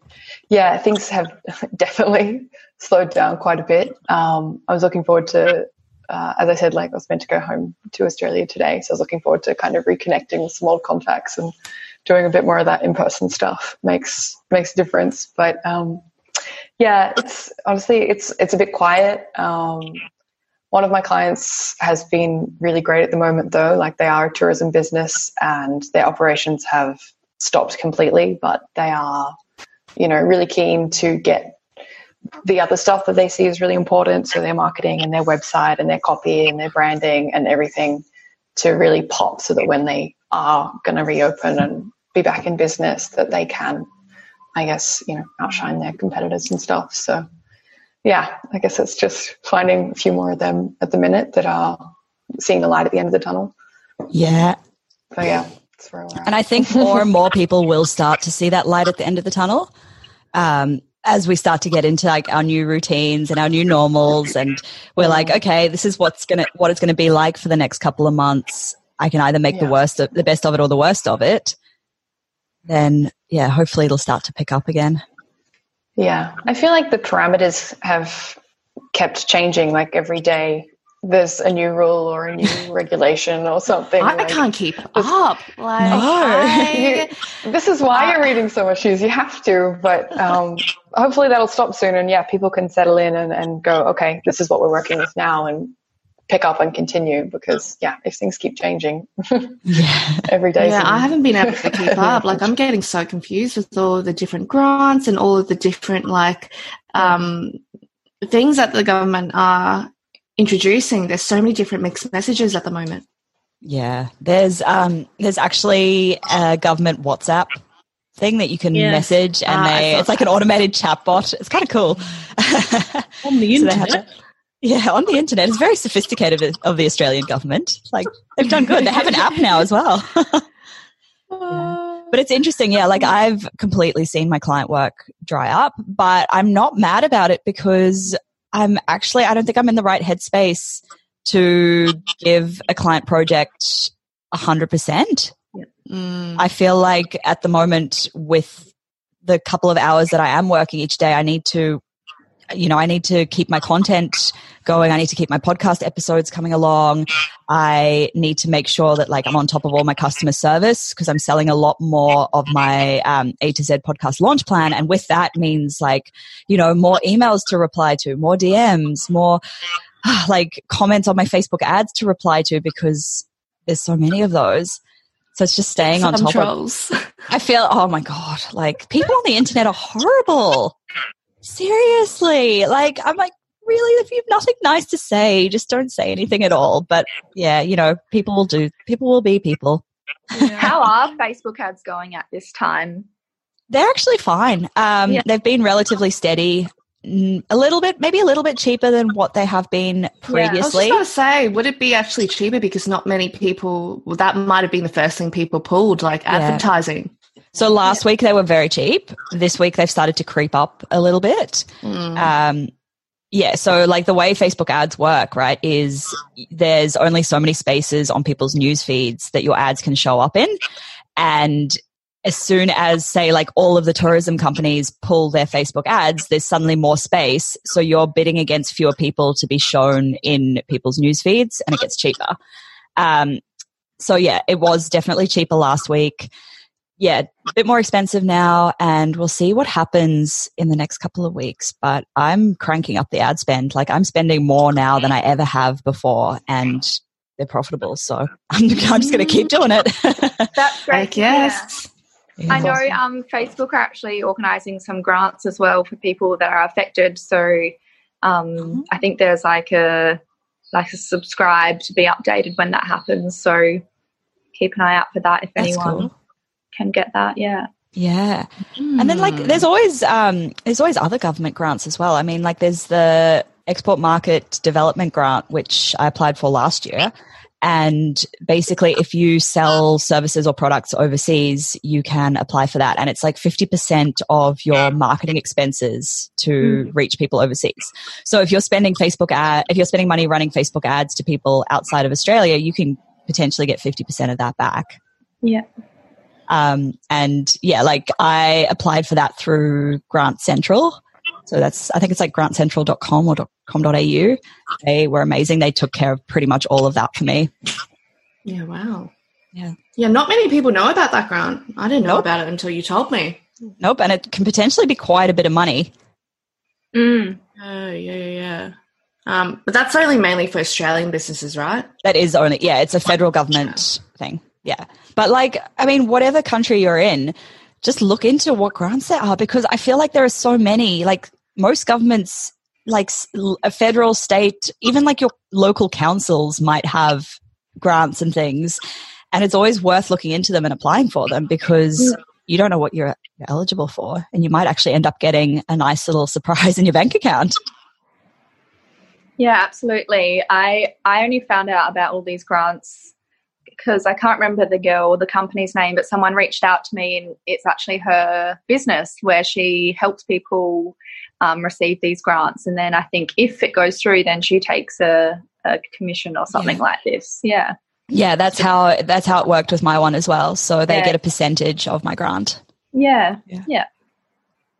yeah, things have definitely slowed down quite a bit. Um, I was looking forward to, uh, as I said, like I was meant to go home to Australia today. So I was looking forward to kind of reconnecting with some old contacts and doing a bit more of that in-person stuff makes makes a difference. But um, yeah, it's honestly it's it's a bit quiet. One of my clients has been really great at the moment, though. Like they are a tourism business and their operations have stopped completely, but they are, you know, really keen to get the other stuff that they see is really important. So their marketing and their website and their copy and their branding and everything to really pop so that when they are going to reopen and be back in business that they can i guess you know outshine their competitors and stuff so yeah i guess it's just finding a few more of them at the minute that are seeing the light at the end of the tunnel Yeah. so yeah that's where we're And I think more and more people will start to see that light at the end of the tunnel. Um, as we start to get into like our new routines and our new normals and we're like, okay, this is what's gonna what it's gonna be like for the next couple of months. I can either make the worst of the best of it or the worst of it. Then yeah, hopefully it'll start to pick up again. Yeah, I feel like the parameters have kept changing. Like every day, there's a new rule or a new regulation or something. I, I like- can't keep up. Like, No. I- this is why you're reading so much news. You have to, but um, hopefully that'll stop soon. And yeah, people can settle in and, and go, okay, this is what we're working with now, and pick up and continue. Because yeah, if things keep changing Yeah. every day, yeah, I haven't been able to keep up. Like, I'm getting so confused with all the different grants and all of the different like um, things that the government are introducing. There's so many different mixed messages at the moment. Yeah. There's um there's actually a government WhatsApp thing that you can Yes. message and Ah, they it's like an automated chat bot. It's kind of cool. On the So internet. that- Yeah, on the internet. It's very sophisticated of- the Australian government. Like they've done good. They have an app now as well. but it's interesting, yeah. Like I've completely seen my client work dry up, but I'm not mad about it because I'm actually I don't think I'm in the right headspace to give a client project a hundred percent. Mm. I feel like at the moment with the couple of hours that I am working each day, I need to, you know, I need to keep my content going. I need to keep my podcast episodes coming along. I need to make sure that like I'm on top of all my customer service because I'm selling a lot more of my um, A to Z podcast launch plan. And with that means like, you know, more emails to reply to, more DMs, more like comments on my Facebook ads to reply to because there's so many of those. So it's just staying on Some top of trolls. I feel, oh my God, like people on the internet are horrible. Seriously. Like, I'm like, really, if you have nothing nice to say, just don't say anything at all. But yeah, you know, people will do, people will be people. How are Facebook ads going at this time? They're actually fine. Um, Yeah. They've been relatively steady, a little bit, maybe a little bit cheaper than what they have been I was just previously. to say, would it be actually cheaper because not many people? Well, that might have been the first thing people pulled, like advertising. So last week they were very cheap. This week they've started to creep up a little bit. Mm. Um, yeah, so like the way Facebook ads work, right, is there's only so many spaces on people's news feeds that your ads can show up in. And as soon as, say, like all of the tourism companies pull their Facebook ads, there's suddenly more space. So you're bidding against fewer people to be shown in people's news feeds and it gets cheaper. Um, so yeah, it was definitely cheaper last week. Yeah, a bit more expensive now, and we'll see what happens in the next couple of weeks. But I'm cranking up the ad spend. Like I'm spending more now than I ever have before, and they're profitable. So I'm, I'm just going to keep doing it. That's great. Heck yes. Yeah. I know um, Facebook are actually organising some grants as well for people that are affected. So um, I think there's like a like a subscribe to be updated when that happens. So keep an eye out for that if That's anyone cool. Can get that. Yeah. Yeah. And then like Hmm. there's always um there's always other government grants as well. I mean like there's the export market development grant which I applied for last year and basically if you sell services or products overseas you can apply for that and it's like 50% of your marketing expenses to reach people overseas. So if you're spending Facebook ad if you're spending money running Facebook ads to people outside of Australia you can potentially get 50% of that back. Yeah. Um, and yeah, like I applied for that through Grant Central. So that's, I think it's like grantcentral.com or .com.au. They were amazing. They took care of pretty much all of that for me. Yeah, wow. Yeah. Yeah, not many people know about that grant. I didn't know Nope. about it until you told me. Nope. And it can potentially be quite a bit of money. Mm. Oh, yeah, yeah, yeah. Um, but that's only mainly for Australian businesses, right? That is only, yeah, it's a federal government thing. Yeah. But like, I mean, whatever country you're in, just look into what grants there are because I feel like there are so many, like most governments, like a federal, state, even like your local councils might have grants and things. And it's always worth looking into them and applying for them because you don't know what you're, you're eligible for. And you might actually end up getting a nice little surprise in your bank account. Yeah, absolutely. I I only found out about all these grants because I can't remember the girl or the company's name, but someone reached out to me, and it's actually her business where she helps people um, receive these grants. And then I think if it goes through, then she takes a, a commission or something Yeah. like this. Yeah. Yeah, that's how that's how it worked with my one as well. So they Yeah. get a percentage of my grant. Yeah. Yeah. Yeah.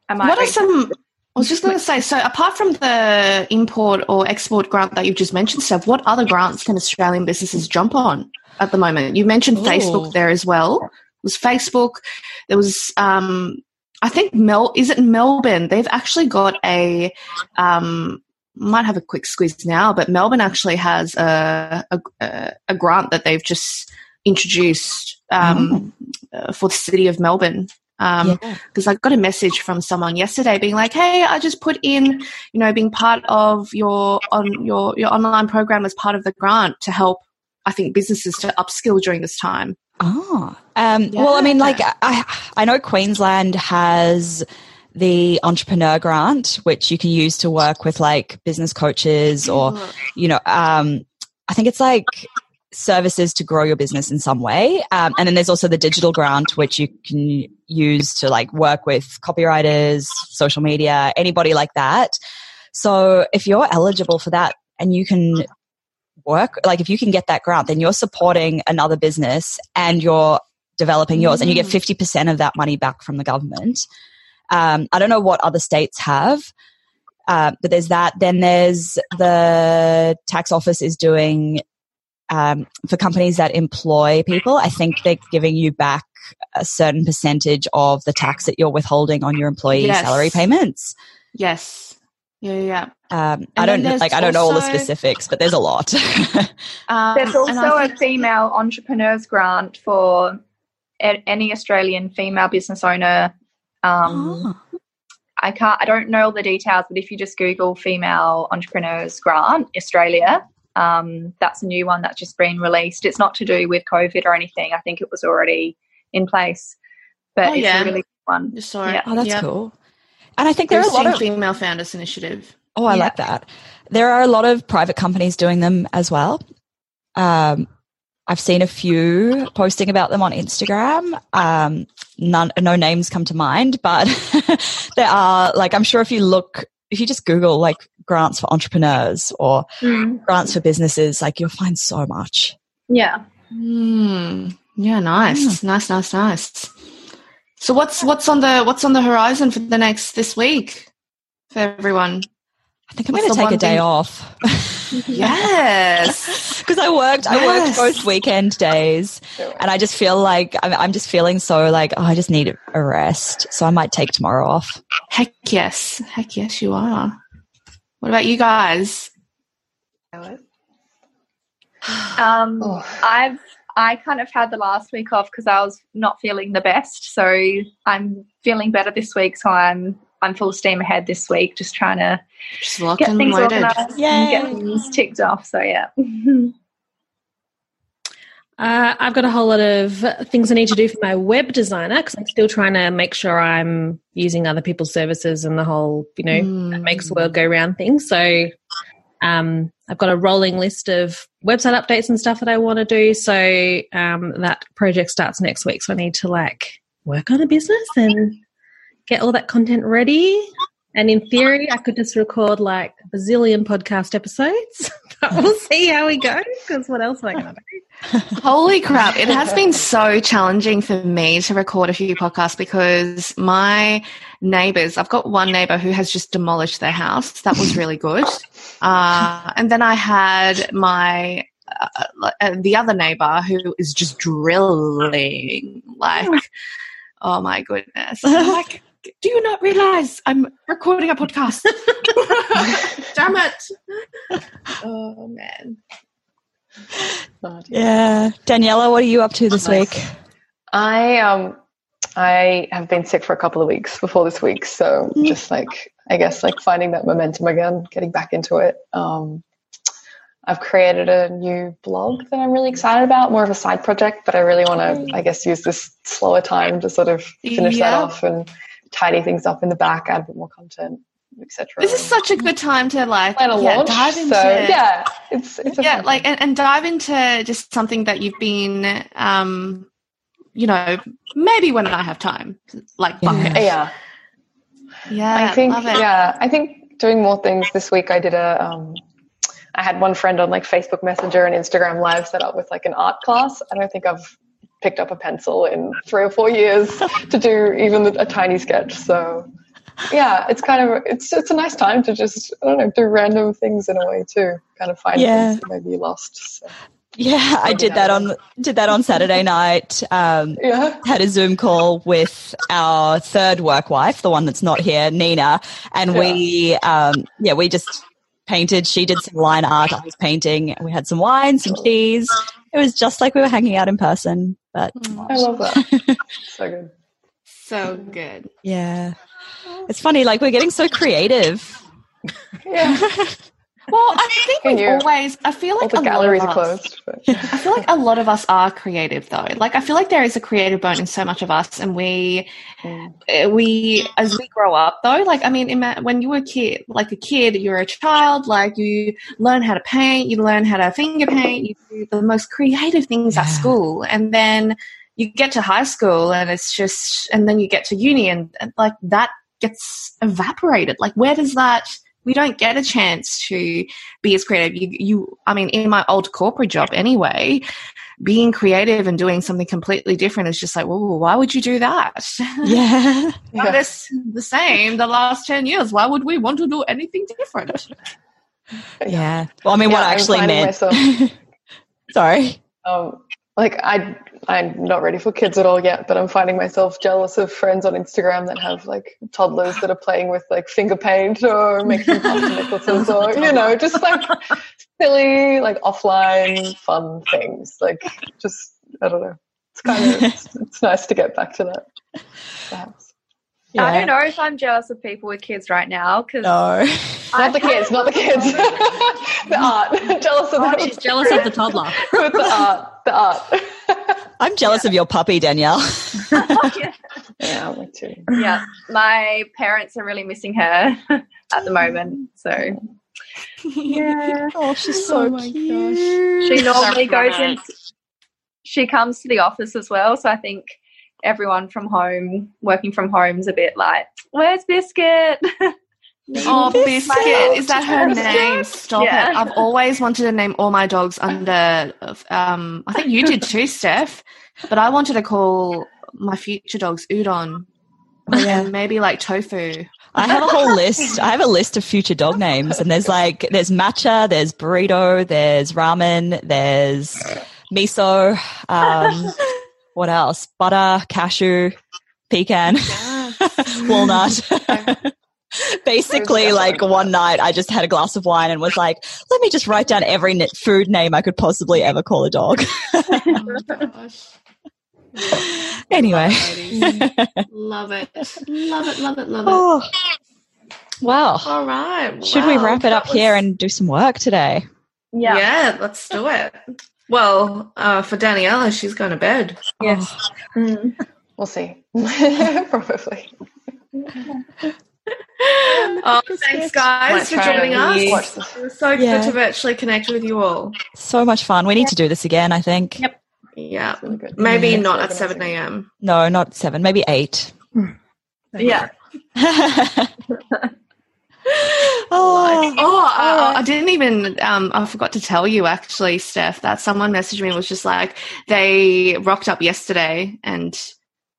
I might What are some? I was just going to say. So, apart from the import or export grant that you've just mentioned, Steph, what other grants can Australian businesses jump on at the moment? You mentioned Ooh. Facebook there as well. It was Facebook. There was, um, I think, Mel. Is it Melbourne? They've actually got a. Um, might have a quick squeeze now, but Melbourne actually has a a, a- grant that they've just introduced um, uh, for the city of Melbourne. Um, yeah. because I got a message from someone yesterday being like, "Hey, I just put in, you know, being part of your on your your online program as part of the grant to help, I think, businesses to upskill during this time." Oh, um, well, I mean, like I, I know Queensland has the entrepreneur grant, which you can use to work with like business coaches or, you know, um, I think it's like services to grow your business in some way. Um, and then there's also the digital grant, which you can use to like work with copywriters, social media, anybody like that. So if you're eligible for that and you can work, like if you can get that grant, then you're supporting another business and you're developing yours and you get 50% of that money back from the government. Um, I don't know what other states have. Uh, but there's that. Then there's the tax office is doing um, for companies that employ people. I think they're giving you back a certain percentage of the tax that you're withholding on your employee Yes. salary payments. Yes, yeah, yeah. yeah. Um, I don't like. I don't know all the specifics, but there's a lot. Um, There's also a think- female entrepreneurs grant for a- any Australian female business owner. Um, Oh. I can't. I don't know all the details, but if you just Google female entrepreneurs grant Australia, um, that's a new one that's just been released. It's not to do with COVID or anything. I think it was already in place, but Oh, it's yeah. a really good one. Just saw. Yeah. Oh, that's Yep. cool. And I think there are a lot of female founders initiative. Oh, I Yeah. like that. There are a lot of private companies doing them as well. Um, I've seen a few posting about them on Instagram. Um, none, no names come to mind, but there are like I'm sure if you look, if you just Google like grants for entrepreneurs or Mm, grants for businesses, like you'll find so much. yeah. Hmm. Yeah, nice, nice, nice, nice. So what's what's on the what's on the horizon for the next this week for everyone? I think I'm going to take a day thing- off Yes. because I worked. I worked both weekend days, and I just feel like I'm, I'm just feeling so like oh, I just need a rest. So I might take tomorrow off. Heck yes. Heck yes, you are. What about you guys? Um, Oh. I've I kind of had the last week off because I was not feeling the best. So I'm feeling better this week. So I'm I'm full steam ahead this week, just trying to Just lock get and things loaded. organised and Yay. get things ticked off. So yeah. Uh, I've got a whole lot of things I need to do for my web designer because I'm still trying to make sure I'm using other people's services and the whole, you know, Mm. that makes the world go round thing. So um, I've got a rolling list of website updates and stuff that I want to do. So um, that project starts next week. So I need to like work on a business and get all that content ready. And in theory, I could just record like a bazillion podcast episodes, but we'll see how we go because what else am I going to do? Holy crap. It has been so challenging for me to record a few podcasts because my neighbors, I've got one neighbor who has just demolished their house. That was really good. Uh, and then I had my, uh, uh, the other neighbor who is just drilling like, oh my goodness. Like, do you not realize I'm recording a podcast? Damn it. Oh man. Dear. Yeah. Daniela, what are you up to this Nice. week? I um I have been sick for a couple of weeks before this week, so just like I guess like finding that momentum again, getting back into it. Um, I've created a new blog that I'm really excited about, more of a side project, but I really want to, I guess, use this slower time to sort of finish that off and tidy things up in the back, add a bit more content, etc. This is such a good time to like plan a yeah, launch. dive into so yeah, it's it's a yeah, like and, and dive into just something that you've been um you know, maybe when I have time. Like Yeah. bucket. yeah. Yeah, I think yeah, I think doing more things this week. I did a um, I had one friend on like Facebook Messenger and Instagram Live set up with like an art class. I don't think I've picked up a pencil in three or four years to do even a tiny sketch. So yeah, it's kind of it's it's a nice time to just I don't know do random things in a way too. Kind of find Yeah. things maybe lost. So, Yeah, I did that on did that on Saturday night. Um, yeah. had a Zoom call with our third work wife, the one that's not here, Nina, and we, um, yeah, we just painted. She did some line art. I was painting. We had some wine, some cheese. It was just like we were hanging out in person. But mm. I love that. so good. So good. yeah, it's funny. Like we're getting so creative. Yeah. Well, I think we've always I feel like the a lot galleries of are us- closed. But. I feel like a lot of us are creative though. Like I feel like there is a creative bone in so much of us, and we, uh, we as we grow up though. Like I mean, when you were a kid, like a kid, you're a child. Like you learn how to paint, you learn how to finger paint, you do the most creative things at school, and then you get to high school, and it's just, and then you get to uni, and, and like that gets evaporated. Like where does that? We don't get a chance to be as creative. You, you, I mean, in my old corporate job anyway, being creative and doing something completely different is just like, well, why would you do that? Yeah, Done this the same the last 10 years. Why would we want to do anything different? yeah. Well, I mean, what Yeah, I I'm actually finding meant. myself- Sorry. um, like I, I'm not ready for kids at all yet, but I'm finding myself jealous of friends on Instagram that have like toddlers that are playing with like finger paint or making pasta necklaces or you know just like silly like offline fun things. Like just I don't know. It's kind of it's, it's nice to get back to that. Perhaps. I don't know if I'm jealous of people with kids right now because No. Not the kids, not the kids. the art. jealous of She's the, jealous of the toddler. with the art. The art. I'm jealous of your puppy, Danielle. yeah. yeah, me too. yeah, my parents are really missing her at the moment. So yeah, Oh, she's so oh cute. she normally goes nice. in. She comes to the office as well, so I think everyone from home, working from home, is a bit like, "Where's Biscuit?" Oh, Biscuit. Biscuit. Is that her name? Stop Yeah. it. I've always wanted to name all my dogs under, um, I think you did too, Steph, but I wanted to call my future dogs Udon. And maybe like tofu. I have a whole list. I have a list of future dog names, and there's like there's matcha, there's burrito, there's ramen, there's miso. Um, what else? Butter, cashew, pecan, walnut. Basically, like one night I just had a glass of wine and was like, let me just write down every n- food name I could possibly ever call a dog. Oh anyway. Love it. Love it, love it, love it. Oh. Wow. All right. Should we wrap it up that here and do some work today? Yeah. Yeah, let's do it. Well, uh, for Daniela, she's going to bed. Yes. We'll see. Probably. Oh, thanks, guys, for joining us. It was so Yeah. good to virtually connect with you all. So much fun. We need to do this again, I think. Yep. Yeah. Really. Maybe Thanks not at 7 a.m. No, not seven, maybe eight. Yeah. oh, Oh, I, I didn't even. Um, I forgot to tell you actually, Steph, that someone messaged me and was just like they rocked up yesterday and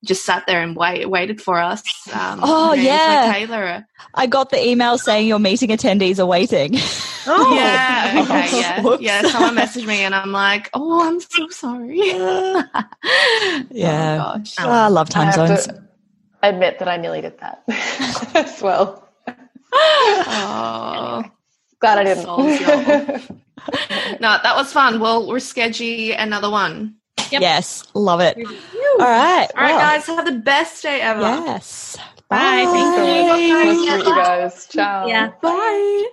just sat there and wait, waited for us. Um, Oh, James yeah. Taylor. I got the email saying your meeting attendees are waiting. Oh, Yeah, okay, yeah, Whoops. yeah. Someone messaged me and I'm like, oh, I'm so sorry. yeah. Oh, gosh. Oh, I love I time have zones. to admit that I nearly did that as well. Oh. Glad I didn't. No, that was fun. Well, we're schedule another one. Yep. Yes, love it. All right. All right, well, guys, have the best day ever. Yes. Bye. Thanks so Bye. Nice to meet you guys. Ciao. Yeah. Bye.